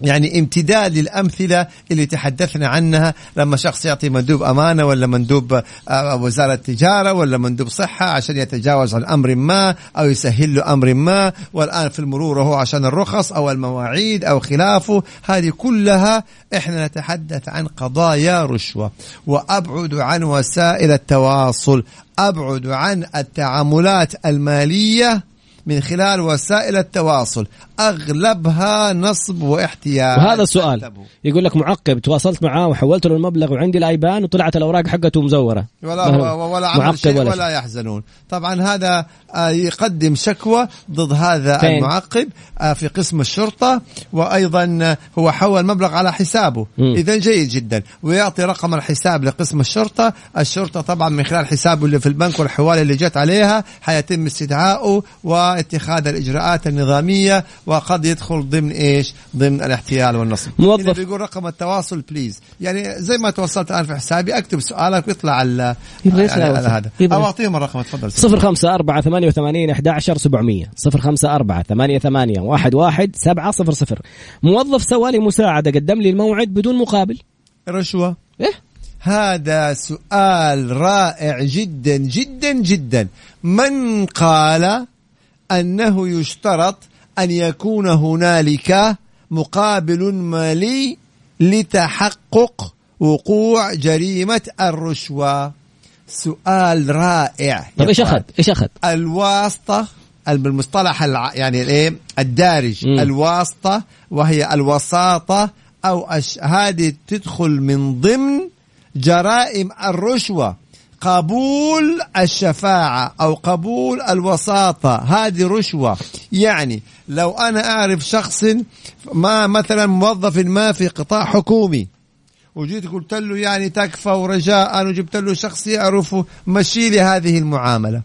يعني امتداد للأمثلة اللي تحدثنا عنها لما شخص يعطي مندوب أمانة ولا مندوب آه، وزارة تجارة ولا مندوب صحة عشان يتجاوز عن أمر ما أو يسهل له أمر ما والآن في المرور هو عشان الرخص أو المواعيد أو خلافه هذه كلها إحنا نتحدث عن قضايا رشوة. وأبعد عن وسائل التواصل أبعد عن التعاملات المالية من خلال وسائل التواصل. أغلبها نصب واحتيال. وهذا السؤال. يقول لك معقب. تواصلت معاه وحولت له المبلغ وعندي الآيبان وطلعت الأوراق حقته مزورة. ولا ولا عمل شيء ولا, ولا يحزنون. طبعا هذا آه، يقدم شكوى ضد هذا فين؟ المعقب آه، في قسم الشرطة وأيضا هو حول مبلغ على حسابه. اذا جيد جدا. ويعطي رقم الحساب لقسم الشرطة. الشرطة طبعا من خلال حسابه اللي في البنك والحواله اللي جت عليها حيتم استدعائه واتخاذ الإجراءات النظامية وقد يدخل ضمن إيش؟ ضمن الاحتيال والنصب. موظف. بيقول رقم التواصل بليز يعني زي ما توصلت الآن في حسابي أكتب سؤالك ويطلع على, على, على هذا. أو أعطيهم الرقم تفضل. 0 5 4 88 11 700 0 5 4 8 8 1 1 7 0 0 موظف سوى لي مساعدة قدم لي الموعد بدون مقابل. رشوة. إيه؟ هذا سؤال رائع جدا جدا جدا. من قال أنه يشترط أن يكون هنالك مقابل مالي لتحقق وقوع جريمة الرشوة سؤال رائع طيب إيش أخذ؟ إيش أخذ؟ الواسطة بالمصطلح الع... يعني الإيه الدارج م. الواسطة وهي الوساطة أو أش... هذه تدخل من ضمن جرائم الرشوة قبول الشفاعة أو قبول الوساطة. هذه رشوة. يعني لو أنا أعرف شخص ما مثلا موظف ما في قطاع حكومي وجيت قلت له يعني تكفى ورجاء وجبت له شخص يعرفه مشي لي هذه المعاملة.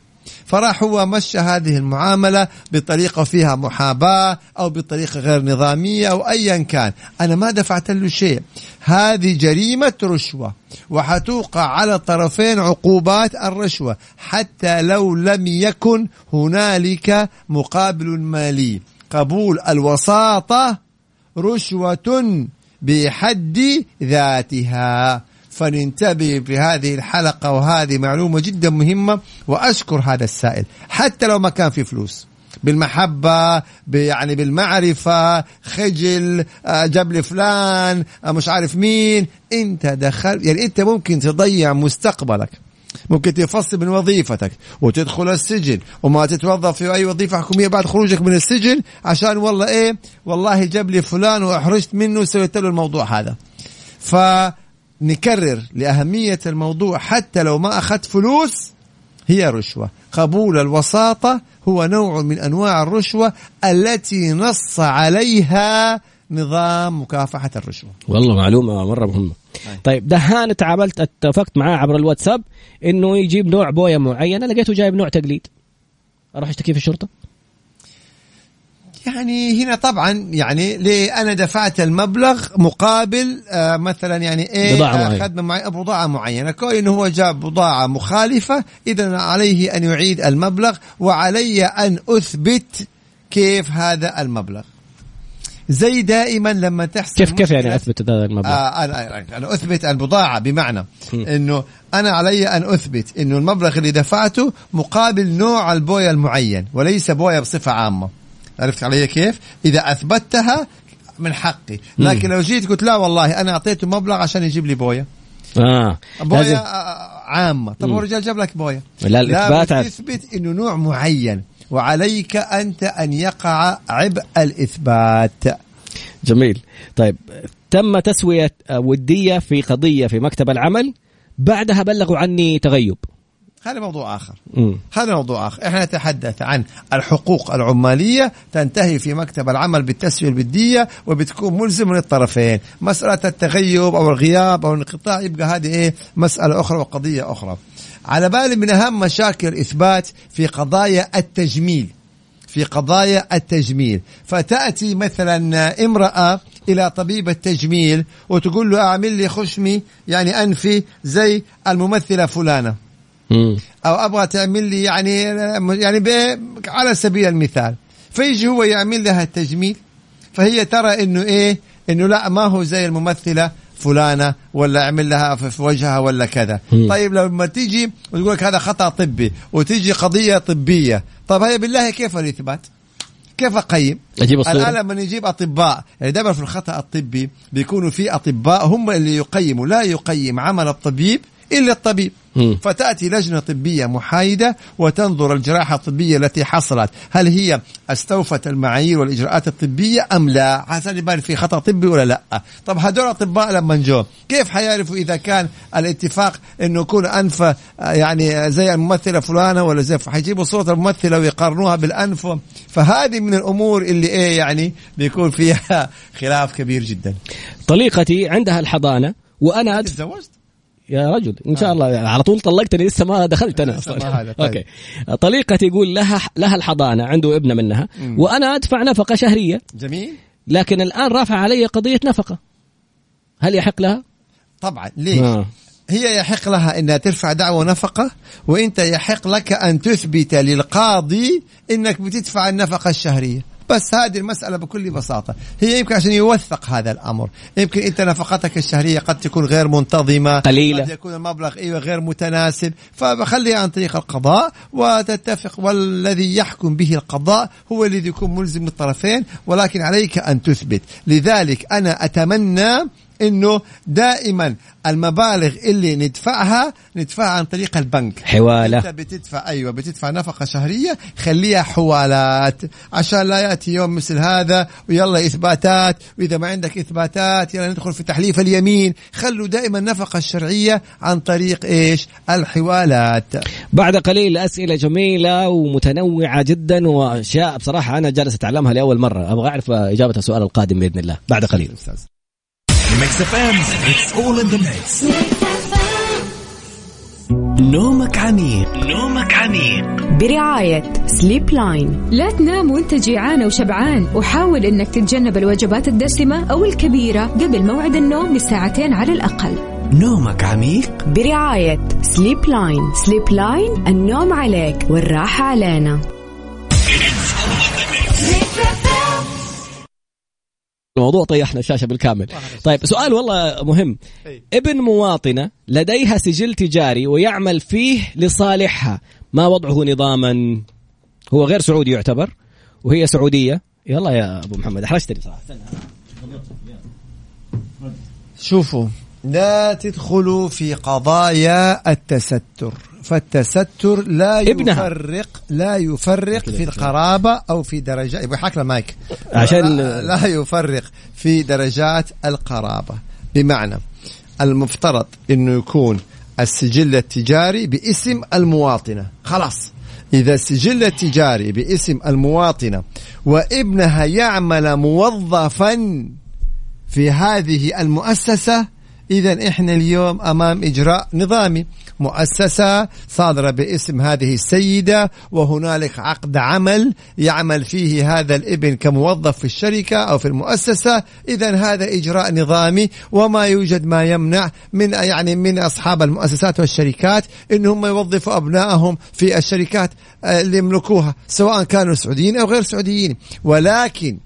فراح هو مشى هذه المعاملة بطريقة فيها محاباة أو بطريقة غير نظامية أو أيا كان. أنا ما دفعت له شيء. هذه جريمة رشوة وحتوقع على الطرفين عقوبات الرشوة. حتى لو لم يكن هنالك مقابل مالي. قبول الوساطة رشوة بحد ذاتها. فننتبه في هذه الحلقة وهذه معلومة جدا مهمة وأشكر هذا السائل. حتى لو ما كان في فلوس. بالمحبة يعني بالمعرفة خجل آه، جاب لي فلان آه، مش عارف مين. أنت دخل يعني أنت ممكن تضيع مستقبلك. ممكن تفصل من وظيفتك وتدخل السجن. وما تتوظف في أي وظيفة حكومية بعد خروجك من السجن عشان والله إيه؟ والله جاب لي فلان وأحرجت منه وسويت له الموضوع هذا. ف نكرر لأهمية الموضوع حتى لو ما أخذت فلوس هي رشوة. قبول الوساطة هو نوع من أنواع الرشوة التي نص عليها نظام مكافحة الرشوة. والله معلومة مرة مهمة. طيب. دهان تعاملت اتفقت معاه عبر الواتساب إنه يجيب نوع بوية معينة لقيته جايب نوع تقليد. أروح اشتكي في الشرطة؟ يعني هنا طبعا يعني ليه أنا دفعت المبلغ مقابل آه مثلا يعني إيه بضاعة معينة. خدمة معي بضاعة معينة. كون هو جاب بضاعة مخالفة اذا عليه أن يعيد المبلغ وعلي أن أثبت كيف هذا المبلغ. زي دائما لما تحصل كيف كيف يعني أثبت هذا المبلغ؟ آه أنا أنا أثبت البضاعة بمعنى إنه أنا علي أن أثبت إنه المبلغ اللي دفعته مقابل نوع البوية المعين وليس بوية بصفة عامة. عرفت علي كيف؟ إذا أثبتها من حقي. لكن لو جيت قلت لا والله أنا أعطيته مبلغ عشان يجيب لي بويه آه. بويه لازم... عامة. طب هو الرجال جاب لك بويه لا الإثبات تثبت إنه نوع معين. وعليك أنت أن يقع عبء الإثبات. جميل. طيب تم تسوية ودية في قضية في مكتب العمل. بعدها بلغوا عني تغيب. هذا موضوع آخر. م. هذا موضوع آخر. إحنا نتحدث عن الحقوق العمالية تنتهي في مكتب العمل بالتسوية البدية وبتكون ملزم للطرفين. مسألة التغيب أو الغياب أو الانقطاع يبقى هذه إيه؟ مسألة أخرى وقضية أخرى. على بالي من أهم مشاكل الإثبات في قضايا التجميل. في قضايا التجميل. فتأتي مثلا امرأة إلى طبيب التجميل وتقول له أعمل لي خشمي يعني أنفي زي الممثلة فلانة. أو أبغى تعمل لي يعني يعني على سبيل المثال فيجي هو يعمل لها التجميل فهي ترى إنه إيه إنه لا ما هو زي الممثلة فلانة ولا أعمل لها في وجهها ولا كذا. طيب لما تيجي وتقول لك هذا خطأ طبي وتيجي قضية طبية طيب هي بالله كيف الإثبات؟ كيف أقيم؟ أجيب الصورة. الآن لما نجيب أطباء يعني دائما في الخطأ الطبي بيكونوا في أطباء هم اللي يقيموا لا يقيم عمل الطبيب إلا الطبيب. فتأتي لجنة طبية محايدة وتنظر الجراحة الطبية التي حصلت. هل هي استوفت المعايير والإجراءات الطبية أم لا؟ حسن يبان في خطأ طبي ولا لا؟ طب هدول الأطباء لما جو كيف حيعرفوا إذا كان الاتفاق أنه يكون أنف يعني زي الممثلة فلانة ولا زي حيجيبوا صورة الممثلة ويقارنوها بالأنف؟ فهذه من الأمور اللي إيه يعني بيكون فيها *laughs* خلاف كبير جدا. طليقتي عندها الحضانة وأنا تزوجت؟ يا رجل إن شاء الله على طول طلقتني لسه ما دخلت أنا طيب. أوكي طليقتي يقول لها لها الحضانة عنده ابنة منها مم. وأنا أدفع نفقة شهرية جميل لكن الآن رافع علي قضية نفقة هل يحق لها؟ طبعا ليش؟ آه. هي يحق لها إنها ترفع دعوى نفقة وإنت يحق لك أن تثبت للقاضي إنك بتدفع النفقة الشهرية بس هذه المسألة بكل بساطة. هي يمكن عشان يوثق هذا الأمر. يمكن أنت نفقتك الشهرية قد تكون غير منتظمة قليلة. قد يكون المبلغ أيوة غير متناسب. فبخليها عن طريق القضاء وتتفق والذي يحكم به القضاء هو الذي يكون ملزم للطرفين ولكن عليك أن تثبت. لذلك أنا أتمنى إنه دائما المبالغ اللي ندفعها ندفعها عن طريق البنك. حوالة. أنت بتدفع أيوه بتدفع نفقة شهرية خليها حوالات. عشان لا يأتي يوم مثل هذا ويلا إثباتات وإذا ما عندك إثباتات يلا ندخل في تحليف اليمين. خلوا دائما النفقه الشرعيه عن طريق إيش؟ الحوالات. بعد قليل أسئلة جميلة ومتنوعة جدا وأشياء بصراحة أنا جالس أتعلمها لأول مرة. أبغى أعرف إجابة السؤال القادم بإذن الله. بعد قليل. Mix FM it's all in the mix نومك عميق. نومك عميق. برعاية سليب لاين لا تنام وانت جيعان أو شبعان. وحاول إنك تتجنب الوجبات الدسمة أو الكبيرة قبل موعد النوم بساعتين على الأقل. نومك عميق. برعاية Sleep Line Sleep Line النوم عليك والراحة علينا. الموضوع طيحنا الشاشة بالكامل. طيب سؤال والله مهم. ابن مواطنة لديها سجل تجاري ويعمل فيه لصالحها. ما وضعه نظاما؟ هو غير سعودي يعتبر وهي سعودية. يلا يا أبو محمد أحرجتني صراحة شوفوا لا تدخلوا في قضايا التستر. فالتستر لا ابنها. يفرق لا يفرق في القرابة أو في درجات يبغى حكى المايك عشان لا يفرق في درجات القرابة. بمعنى المفترض أنه يكون السجل التجاري باسم المواطنة. خلاص. إذا السجل التجاري باسم المواطنة وابنها يعمل موظفا في هذه المؤسسة إذا إحنا اليوم أمام إجراء نظامي مؤسسة صادرة باسم هذه السيدة وهنالك عقد عمل يعمل فيه هذا الابن كموظف في الشركة أو في المؤسسة. إذا هذا إجراء نظامي وما يوجد ما يمنع من يعني من أصحاب المؤسسات والشركات إنهم يوظفوا أبنائهم في الشركات آه، اللي يملكوها سواء كانوا سعوديين أو غير سعوديين. ولكن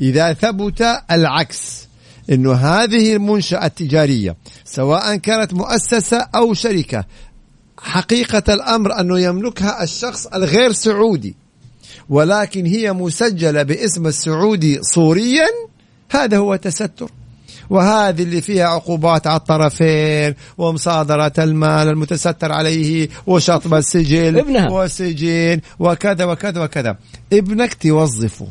إذا ثبت العكس انه هذه المنشأة التجارية سواء كانت مؤسسة أو شركة حقيقة الأمر أنه يملكها الشخص الغير سعودي ولكن هي مسجلة باسم السعودي صوريا هذا هو تستر وهذه اللي فيها عقوبات على الطرفين ومصادرة المال المتستر عليه وشطب السجل ابنها. وسجين وكذا وكذا وكذا ابنك توظفه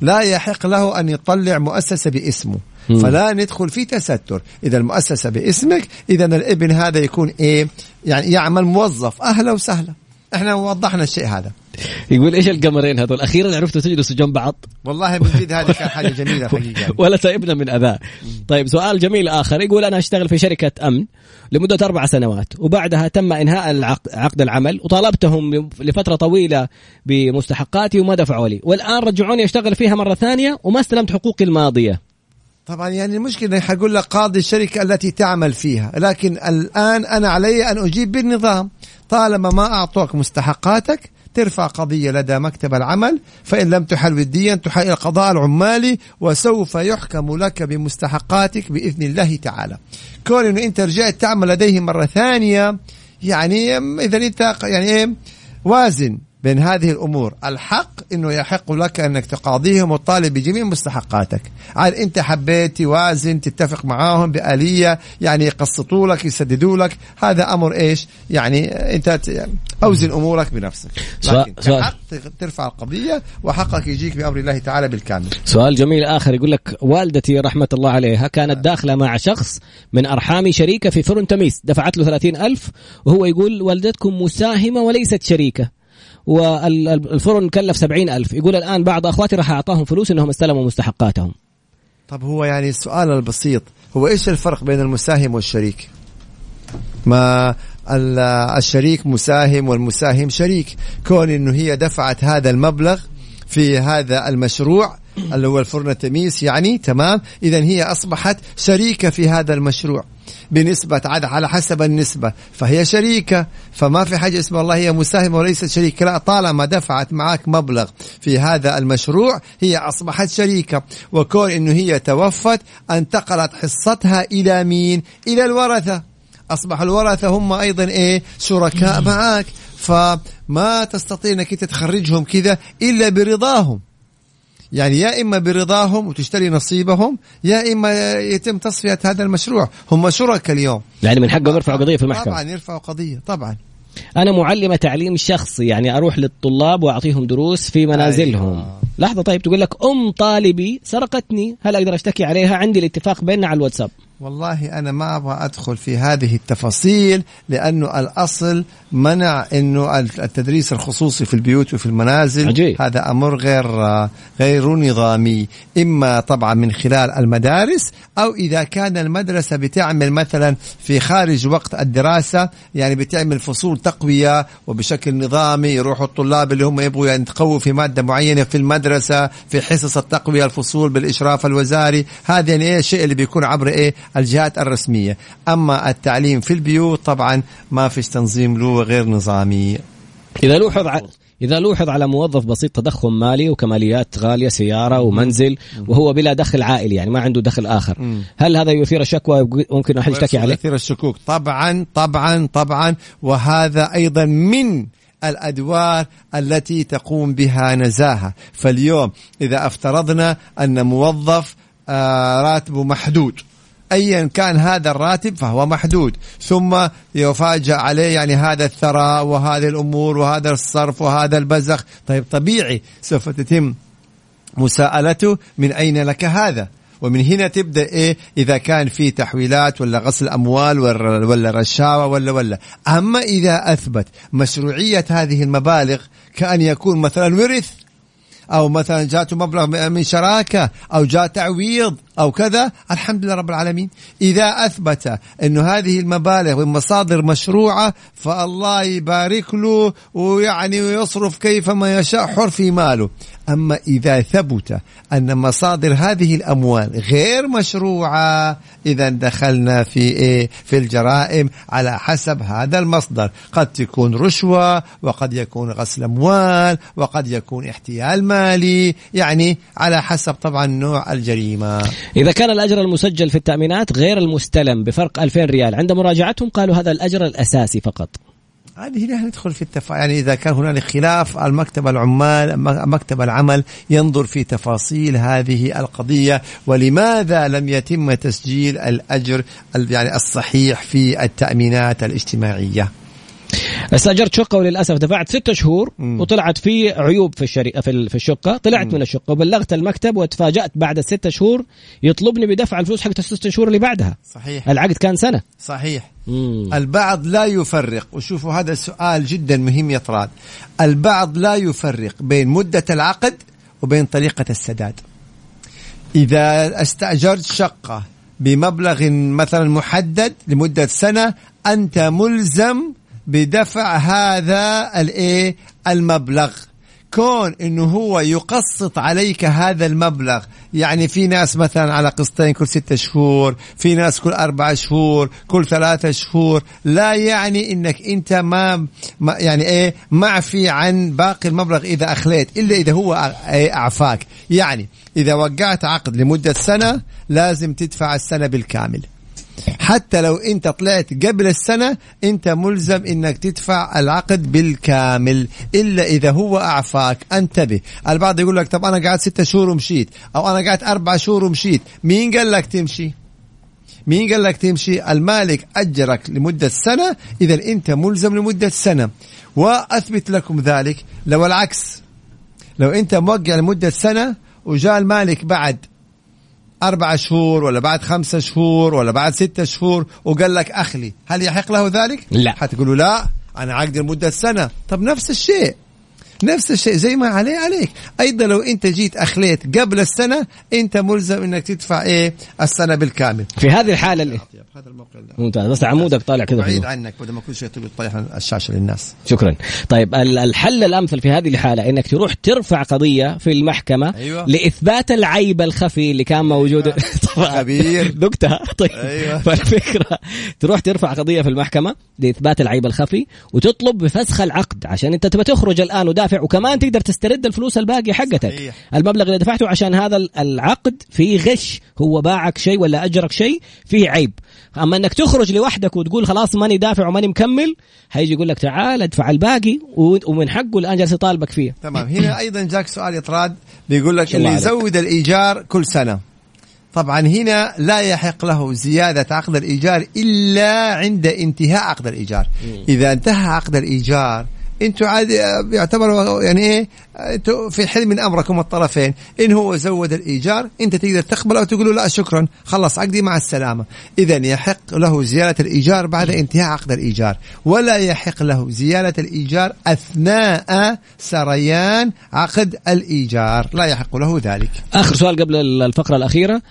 لا يحق له أن يطلع مؤسسة باسمه مم. فلا ندخل في تستر. إذا المؤسسة باسمك إذا الابن هذا يكون إيه؟ يعني يعمل موظف. أهلا وسهلا. إحنا وضحنا الشيء هذا. يقول إيش القمرين هذول؟ أخيرا عرفتوا تجلسوا جنب بعض. والله من جد هذه كانت حاجة جميلة *laughs* حقيقة. ولا تائبنا من اذاه طيب سؤال جميل آخر. يقول أنا أشتغل في شركة أمن لمدة أربع سنوات وبعدها تم إنهاء عقد العمل وطالبتهم لفترة طويلة بمستحقاتي وما دفعوا لي. والآن رجعوني أشتغل فيها مرة ثانية وما استلمت حقوقي الماضية. طبعا يعني المشكلة حقول لك قاضي الشركة التي تعمل فيها لكن الآن أنا علي أن أجيب بالنظام. طالما ما أعطوك مستحقاتك ترفع قضية لدى مكتب العمل فإن لم تحل وديا تحل إلى القضاء العمالي وسوف يحكم لك بمستحقاتك بإذن الله تعالى. كون أنه أنت رجعت تعمل لديهم مرة ثانية يعني إذا أنت يعني إيه وازن. بين هذه الأمور. الحق إنه يحق لك أنك تقاضيهم وتطالب بجميع مستحقاتك. عاد أنت حبيت توازن تتفق معاهم بآلية يعني يقسطوا لك يسددوا لك. هذا أمر إيش؟ يعني أنت أوزن أمورك بنفسك. لكن سؤال حق ترفع القضية وحقك يجيك بأمر الله تعالى بالكامل. سؤال جميل آخر يقول لك والدتي رحمة الله عليها كانت داخلة مع شخص من ارحامي شريكة في فرن تميس دفعت له ثلاثين ألف وهو يقول والدتكم مساهمة وليست شريكة. والفرن كلف سبعين ألف. يقول الآن بعض أخواتي راح أعطاهم فلوس أنهم استلموا مستحقاتهم. طب هو يعني السؤال البسيط هو إيش الفرق بين المساهم والشريك؟ ما الشريك مساهم والمساهم شريك. كون إنه هي دفعت هذا المبلغ في هذا المشروع اللي هو الفرن التميس يعني تمام؟ اذا هي أصبحت شريكة في هذا المشروع. بنسبة عاد على حسب النسبة. فهي شريكة فما في حاجة اسمها الله هي مساهمة وليست شريكة. لا طالما دفعت معك مبلغ في هذا المشروع هي أصبحت شريكة. وكون أنه هي توفت انتقلت حصتها إلى مين؟ إلى الورثة. أصبح الورثة هم أيضا إيه؟ شركاء معك فما تستطيع أنك تخرجهم كذا إلا برضاهم. يعني يا إما برضاهم وتشتري نصيبهم يا إما يتم تصفية هذا المشروع. هم شركاء اليوم. يعني من حقهم يرفعوا قضية في المحكمة. طبعا يرفعوا قضية طبعا. أنا معلمة تعليم شخصي يعني أروح للطلاب وأعطيهم دروس في منازلهم. أيوة. لحظة طيب تقول لك أم طالبي سرقتني هل أقدر أشتكي عليها؟ عندي الاتفاق بيننا على الواتساب. والله أنا ما أبغى أدخل في هذه التفاصيل لأنه الأصل منع أنه التدريس الخصوصي في البيوت وفي المنازل. عجيب. هذا أمر غير غير نظامي. إما طبعا من خلال المدارس أو إذا كان المدرسة بتعمل مثلا في خارج وقت الدراسة يعني بتعمل فصول تقوية وبشكل نظامي يروحوا الطلاب اللي هم يبغوا يعني يتقووا في مادة معينة في المدرسة في حصص التقوية الفصول بالإشراف الوزاري. هذا يعني إيه الشيء اللي بيكون عبر إيه؟ الجهات الرسمية. أما التعليم في البيوت طبعا ما فيش تنظيم له غير نظامي. إذا لوحظ ع... إذا لوحظ على موظف بسيط تضخم مالي وكماليات غالية سيارة ومنزل وهو بلا دخل عائلي يعني ما عنده دخل آخر. هل هذا يثير الشكوى؟ ممكن أحد يشتكي عليه؟ يثير الشكوك. طبعا طبعا طبعا. وهذا أيضا من الأدوار التي تقوم بها نزاهة، فاليوم إذا افترضنا أن موظف آه، راتبه محدود ايا كان هذا الراتب فهو محدود. ثم يفاجأ عليه يعني هذا الثراء وهذه الأمور وهذا الصرف وهذا البزخ. طيب طبيعي سوف تتم مساءلته. من أين لك هذا؟ ومن هنا تبدأ إيه؟ إذا كان في تحويلات ولا غسل أموال ولا رشاوى ولا ولا. أما إذا أثبت مشروعية هذه المبالغ كأن يكون مثلا ورث أو مثلا جاته مبلغ من شراكة أو جاء تعويض أو كذا الحمد لله رب العالمين. إذا أثبت انه هذه المبالغ من مصادر مشروعة فالله يبارك له ويعني ويصرف كيفما يشاء حر في ماله. أما إذا ثبت أن مصادر هذه الأموال غير مشروعة إذا دخلنا في إيه؟ في الجرائم على حسب هذا المصدر. قد تكون رشوة وقد يكون غسل أموال وقد يكون احتيال مالي يعني على حسب طبعا نوع الجريمة. إذا كان الأجر المسجل في التأمينات غير المستلم بفرق 2000 ريال عند مراجعتهم قالوا هذا الأجر الأساسي فقط. هذه هنا ندخل في التفا يعني إذا كان هنالك خلاف المكتب العمال مكتب العمل ينظر في تفاصيل هذه القضية ولماذا لم يتم تسجيل الأجر يعني الصحيح في التأمينات الاجتماعية؟ استأجرت شقة وللأسف دفعت ستة شهور مم. وطلعت في عيوب في الشركة في في الشقة. طلعت من الشقة وبلغت المكتب وتفاجأت بعد الستة شهور يطلبني بدفع الفلوس حقت الستة شهور اللي بعدها. صحيح. العقد كان سنة. صحيح. مم. البعض لا يفرق. وشوفوا هذا السؤال جدا مهم يا طراد البعض لا يفرق بين مدة العقد وبين طريقة السداد. إذا استأجرت شقة بمبلغ مثلا محدد لمدة سنة أنت ملزم بدفع هذا الايه؟ المبلغ. كون إنه هو يقسط عليك هذا المبلغ. يعني في ناس مثلا على قسطين كل ستة شهور في ناس كل أربعة شهور كل ثلاثة شهور. لا يعني إنك أنت ما, ما يعني إيه؟ معفي عن باقي المبلغ إذا أخليت إلا إذا هو إيه أعفاك. يعني إذا وقعت عقد لمدة سنة لازم تدفع السنة بالكامل. حتى لو انت طلعت قبل السنة انت ملزم انك تدفع العقد بالكامل إلا إذا هو أعفاك. انتبه. البعض يقول لك طب أنا قاعد ستة شهور ومشيت أو أنا قاعد أربع شهور ومشيت مين قال لك تمشي؟ مين قال لك تمشي؟ المالك أجرك لمدة سنة إذا أنت ملزم لمدة سنة. وأثبت لكم ذلك. لو العكس لو أنت موقع لمدة سنة وجاء المالك بعد أربع شهور ولا بعد خمسة شهور ولا بعد ستة شهور وقال لك أخلي هل يحق له ذلك؟ لا. حتقولوا لا أنا عقدي لمدة سنة طب نفس الشيء نفس الشيء زي ما عليه عليك. أيضا لو أنت جيت أخليت قبل السنة أنت ملزم إنك تدفع إيه؟ السنة بالكامل. في هذه الحالة اللي هذا الموقع ممتاز. بس عمودك طالع كذا بعيد. عنك بدل ما كل شيء تبي تطيح الشاشة للناس. شكرا. طيب ال- الحل الأمثل في هذه الحالة إنك تروح ترفع قضية في المحكمة أيوة. لإثبات العيب الخفي اللي كان موجود. *laughs* طبعا. خبير. ذقتها *laughs* طيب. أيوة. *laughs* فالفكرة تروح ترفع قضية في المحكمة لإثبات العيب الخفي وتطلب بفسخ العقد عشان أنت تبى تخرج الآن ودافع وكمان تقدر تسترد الفلوس الباقي حقتك. صحيح. المبلغ اللي دفعته عشان هذا ال- العقد فيه غش. هو باعك شيء ولا أجرك شيء فيه عيب. أما إنك تخرج لوحدك وتقول خلاص ماني دافع وماني مكمل هيجي يقول لك تعال ادفع الباقي ومن حقه الآن جالس يطالبك فيه. تمام. هنا *coughs* أيضا جاك سؤال اطراد بيقول لك اللي. يزود الإيجار كل سنة. طبعا هنا لا يحق له زيادة عقد الإيجار إلا عند انتهاء عقد الإيجار. إذا انتهى عقد الإيجار أنتوا عادي بيعتبروا يعني إيه أنتوا في حل من امركم الطرفين. ان هو زود الإيجار انت تقدر تقبل أو تقول له لا شكرا خلص عقدي مع السلامة. اذا يحق له زيادة الإيجار بعد انتهاء عقد الإيجار. ولا يحق له زيادة الإيجار أثناء سريان عقد الإيجار. لا يحق له ذلك. آخر سؤال قبل ال- الفقرة الأخيرة.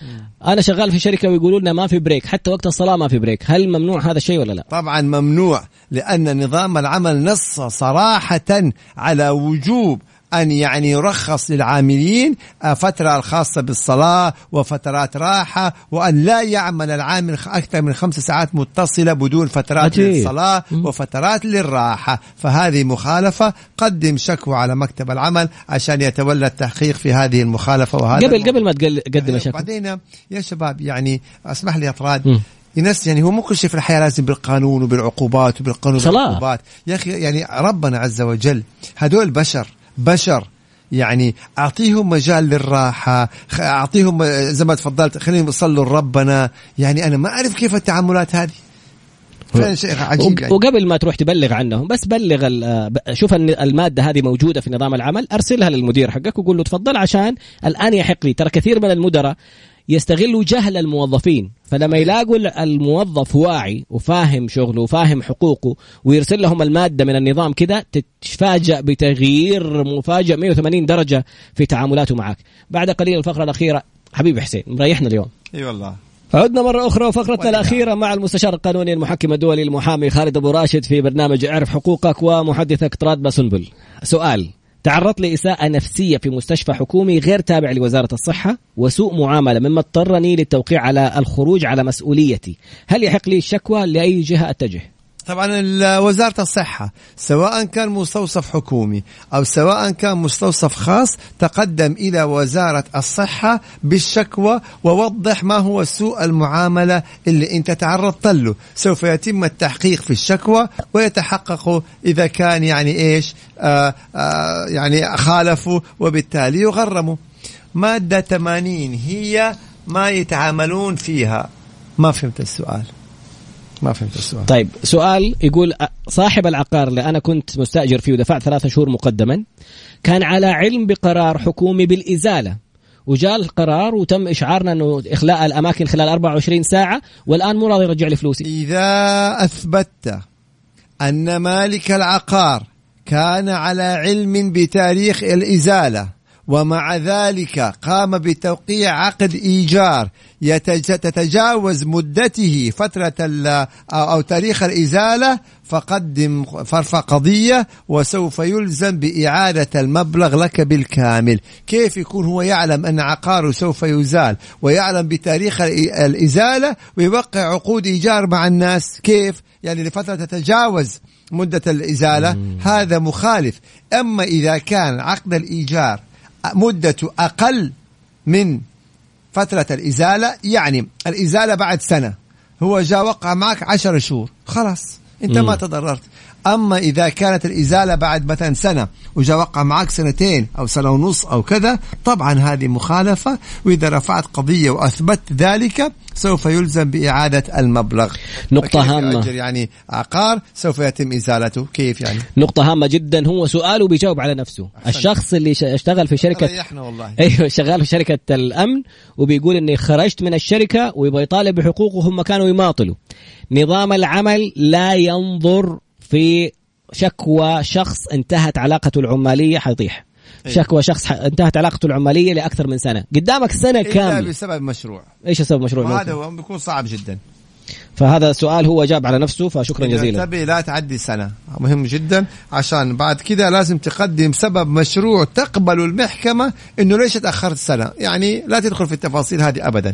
أنا شغال في شركة ويقولوا لنا ما في break حتى وقت الصلاة ما في break هل ممنوع هذا الشيء ولا لا؟ طبعا ممنوع لأن نظام العمل نص صراحة على وجوب أن يعني يرخص للعاملين فترة الخاصة بالصلاة وفترات راحة وأن لا يعمل العامل أكثر من خمس ساعات متصلة بدون فترات عجيب. للصلاة وفترات للراحة فهذه مخالفة قدم شكوى على مكتب العمل عشان يتولى التحقيق في هذه المخالفة وهذا قبل. قبل ما تقدم شكوى بعدين يا شباب يعني أسمح لي مم. اطراد الناس يعني هو مو كل شيء في الحياة لازم بالقانون وبالعقوبات وبالقانون صلاة. وبالعقوبات يا أخي يعني ربنا عز وجل هدول بشر بشر. يعني أعطيهم مجال للراحة أعطيهم زي ما تفضلت خليهم يصلوا لربنا. يعني أنا ما أعرف كيف التعاملات هذه. عجيب يعني. وقبل ما تروح تبلغ عنهم بس بلغ شوف إن المادة هذه موجودة في نظام العمل أرسلها للمدير حقك وقول له تفضل عشان الآن يحق لي. ترى كثير من المدراء يستغلوا جهل الموظفين. فلما يلاقوا ال- الموظف واعي وفاهم شغله وفاهم حقوقه ويرسل لهم المادة من النظام كذا تتفاجأ بتغيير مفاجئ 180 درجة في تعاملاته معك. بعد قليل الفقرة الأخيرة حبيبي حسين مريحنا اليوم. إي والله. عدنا مرة أخرى وفقرتنا. الأخيرة مع المستشار القانوني المحكم الدولي المحامي خالد أبو راشد في برنامج اعرف حقوقك ومحدثك طراد باسنبل. سؤال تعرضت لإساءة نفسية في مستشفى حكومي غير تابع لوزارة الصحة وسوء معاملة مما اضطرني للتوقيع على الخروج على مسؤوليتي. هل يحق لي الشكوى لأي جهة أتجه؟ طبعا وزارة الصحة سواء كان مستوصف حكومي أو سواء كان مستوصف خاص تقدم إلى وزارة الصحة بالشكوى ووضح ما هو سوء المعاملة اللي أنت تعرضت له. سوف يتم التحقيق في الشكوى ويتحقق إذا كان يعني إيش؟ آه آه يعني خالفوا وبالتالي يغرموا. مادة 80 هي ما يتعاملون فيها. ما فهمت السؤال. ما فهمت السؤال. طيب سؤال يقول صاحب العقار اللي أنا كنت مستأجر فيه ودفعت ثلاثة شهور مقدما كان على علم بقرار حكومي بالإزالة. وجاء القرار وتم إشعارنا إنه إخلاء الأماكن خلال 24 ساعة والآن مو راضي يرجع لي فلوسي. إذا اثبتت أن مالك العقار كان على علم بتاريخ الإزالة ومع ذلك قام بتوقيع عقد إيجار تتجاوز مدته فترة أو تاريخ الإزالة فقدم فرفع قضية وسوف يلزم بإعادة المبلغ لك بالكامل، كيف يكون هو يعلم أن عقاره سوف يزال؟ ويعلم بتاريخ الإزالة ويوقع عقود إيجار مع الناس، كيف؟ يعني لفترة تتجاوز مدة الإزالة، هذا مخالف، أما إذا كان عقد الإيجار مدته أقل من فترة الإزالة يعني الإزالة بعد سنة. هو جاء وقع معك عشر شهور. خلاص. انت ما تضررت. أما إذا كانت الإزالة بعد مثلا سنة وجاء وقع معك سنتين أو سنة ونص أو كذا طبعا هذه مخالفة وإذا رفعت قضية وأثبت ذلك سوف يلزم بإعادة المبلغ. نقطة هامة. يعني عقار؟ سوف يتم إزالته. كيف يعني؟ نقطة هامة جدا. هو سؤال وبيجاوب على نفسه. أحسن. الشخص اللي اشتغل في شركه والله. *laughs* أيوه شغال في شركة الأمن وبيقول إني خرجت من الشركة ويبغى يطالب بحقوقه هم كانوا يماطلوا. نظام العمل لا ينظر في شكوى شخص انتهت علاقته العمالية حيطيح. أيه. شكوى شخص انتهت علاقته العمالية لأكثر من سنة. قدامك سنة كاملة. بسبب مشروع. إيش سبب مشروع؟ وهذا بيكون صعب جدا. فهذا السؤال هو جاب على نفسه فشكرا جزيلا. تبي لا تعدي سنة. مهم جدا عشان بعد كذا لازم تقدم سبب مشروع تقبل المحكمة إنه ليش تأخرت سنة. يعني لا تدخل في التفاصيل هذه ابدا.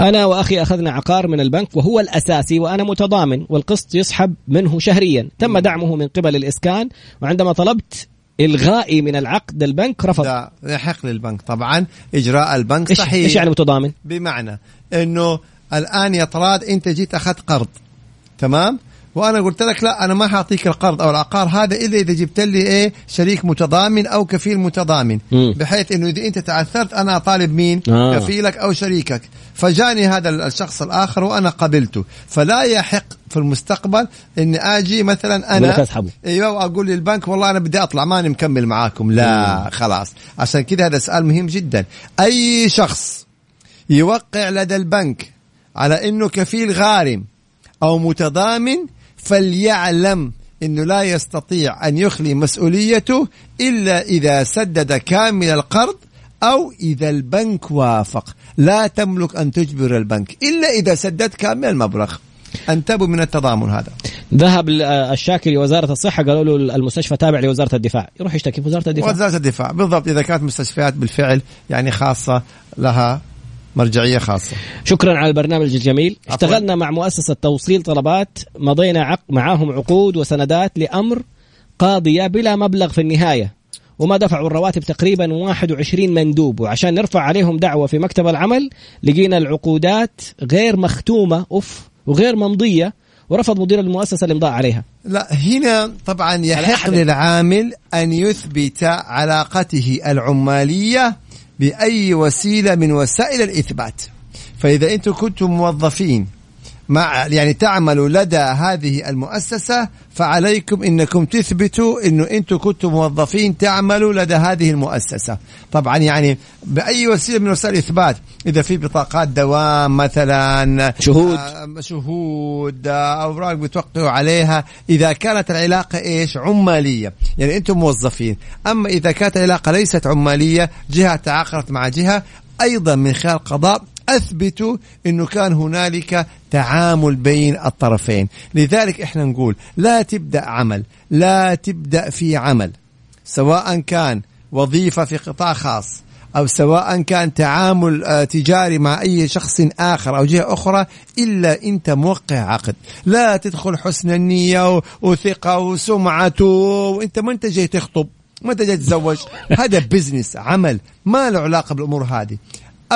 أنا وأخي أخذنا عقار من البنك وهو الأساسي وأنا متضامن والقسط يسحب منه شهريا. تم دعمه من قبل الإسكان وعندما طلبت إلغائي من العقد البنك رفض. لا يحق للبنك طبعا إجراء البنك صحيح. إيش يعني متضامن؟ بمعنى إنه الآن يا طراد أنت جيت أخذت قرض. تمام؟ وأنا قلت لك لا أنا ما حأعطيك القرض أو العقار هذا إلا إذا جبت لي إيه؟ شريك متضامن أو كفيل متضامن. م. بحيث إنه إذا أنت تعثرت أنا أطالب مين؟ آه. كفيلك أو شريكك. فجاني هذا الشخص الآخر وأنا قبلته. فلا يحق في المستقبل إني آجي مثلا أنا أيوه وأقول للبنك والله أنا بدي أطلع ماني مكمل معاكم. لا م. خلاص. عشان كذا هذا سؤال مهم جدا. أي شخص يوقع لدى البنك على إنه كفيل غارم أو متضامن فليعلم إنه لا يستطيع أن يخلي مسؤوليته إلا إذا سدد كامل القرض أو إذا البنك وافق. لا تملك أن تجبر البنك إلا إذا سددت كامل المبلغ. أنتبهوا من التضامن هذا. ذهب الشاكي لوزاره الصحة قالوا له المستشفى تابع لوزارة الدفاع. يروح يشتكي في وزارة الدفاع. وزارة الدفاع بالضبط إذا كانت مستشفيات بالفعل يعني خاصة لها مرجعية خاصة شكرا على البرنامج الجميل عفوا. اشتغلنا مع مؤسسة توصيل طلبات مضينا عق معاهم عقود وسندات لأمر قاضية بلا مبلغ في النهاية وما دفعوا الرواتب تقريبا 21 مندوب وعشان نرفع عليهم دعوة في مكتب العمل لقينا العقودات غير مختومة أوف وغير ممضية ورفض مدير المؤسسة الإمضاء عليها. لا هنا طبعا يحق للعامل أن يثبت علاقته العمالية بأي وسيلة من وسائل الإثبات. فإذا أنتم كنتم موظفين مع يعني تعملوا لدى هذه المؤسسة فعليكم إنكم تثبتوا إنه أنتم كنتم موظفين تعملوا لدى هذه المؤسسة. طبعا يعني بأي وسيلة من وسائل الإثبات؟ إذا في بطاقات دوام مثلا شهود. آه شهود آه أوراق بتوقعوا عليها. إذا كانت العلاقة إيش؟ عمالية. يعني أنتم موظفين. أما إذا كانت العلاقة ليست عمالية جهة تعاقدت مع جهة أيضا من خلال قضاء اثبتوا إنه كان هنالك تعامل بين الطرفين. لذلك إحنا نقول لا تبدأ عمل لا تبدأ في عمل سواء كان وظيفة في قطاع خاص أو سواء كان تعامل آه، تجاري مع أي شخص آخر أو جهة أخرى إلا أنت موقع عقد. لا تدخل حسن النية وثقة وسمعة وأنت ما أنت جاي تخطب ما أنت جاي تتزوج. هذا بزنس عمل. ما له علاقة بالأمور هذه.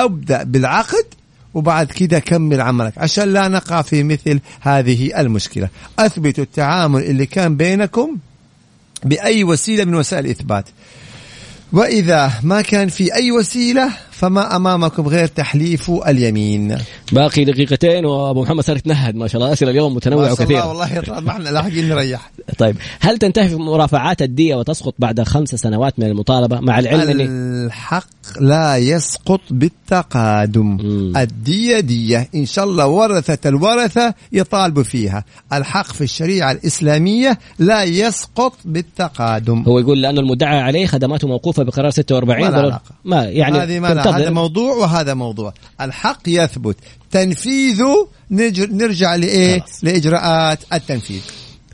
أبدأ بالعقد وبعد كده كمل عملك. عشان لا نقع في مثل هذه المشكلة. أثبتوا التعامل اللي كان بينكم بأي وسيلة من وسائل الإثبات. وإذا ما كان في أي وسيلة فما أمامكم غير تحليف اليمين. باقي دقيقتين وأبو محمد صار يتنهد ما شاء الله. أسئلة اليوم متنوعة وكثيره والله ما إحنا لاحقين نريح. طيب هل تنتهي مرافعات الدية وتسقط بعد خمس سنوات من المطالبة؟ مع العلم الحق لا يسقط بالتقادم. مم. الدية دية. إن شاء الله ورثة الورثة يطالبوا فيها. الحق في الشريعة الإسلامية لا يسقط بالتقادم. هو يقول لأنه المدعى عليه خدماته موقوفة بقرار 46 ما, ما يعني هذه ما هذا موضوع وهذا موضوع. الحق يثبت. تنفيذه نرجع لإيه؟ لإجراءات التنفيذ.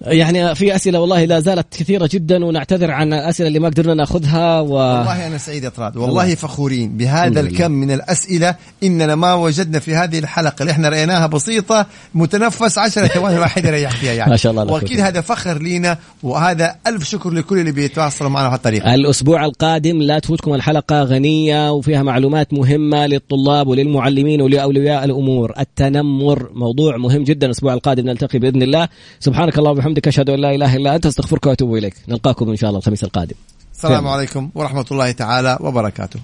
يعني في أسئلة والله لا زالت كثيرة جدا ونعتذر عن الأسئلة اللي ما قدرنا نأخذها و... والله أنا سعيد اطراد والله الله. فخورين بهذا الكم من الأسئلة. إننا ما وجدنا في هذه الحلقة اللي إحنا رأيناها بسيطة متنفس 10 *laughs* ثواني واحد يريح فيها يعني. ما شاء الله وأكيد هذا فخر لينا وهذا ألف شكر لكل اللي بيتواصلوا معنا بهالطريقه الأسبوع القادم لا تفوتكم الحلقة غنية وفيها معلومات مهمة للطلاب وللمعلمين ولأولياء الأمور. التنمر موضوع مهم جدا الأسبوع القادم نلتقي بإذن الله. سبحانك اللهم وبحمدك أشهد أن لا إله إلا أنت أستغفرك وأتوب إليك. نلقاكم إن شاء الله الخميس القادم. السلام عليكم ورحمة الله تعالى وبركاته.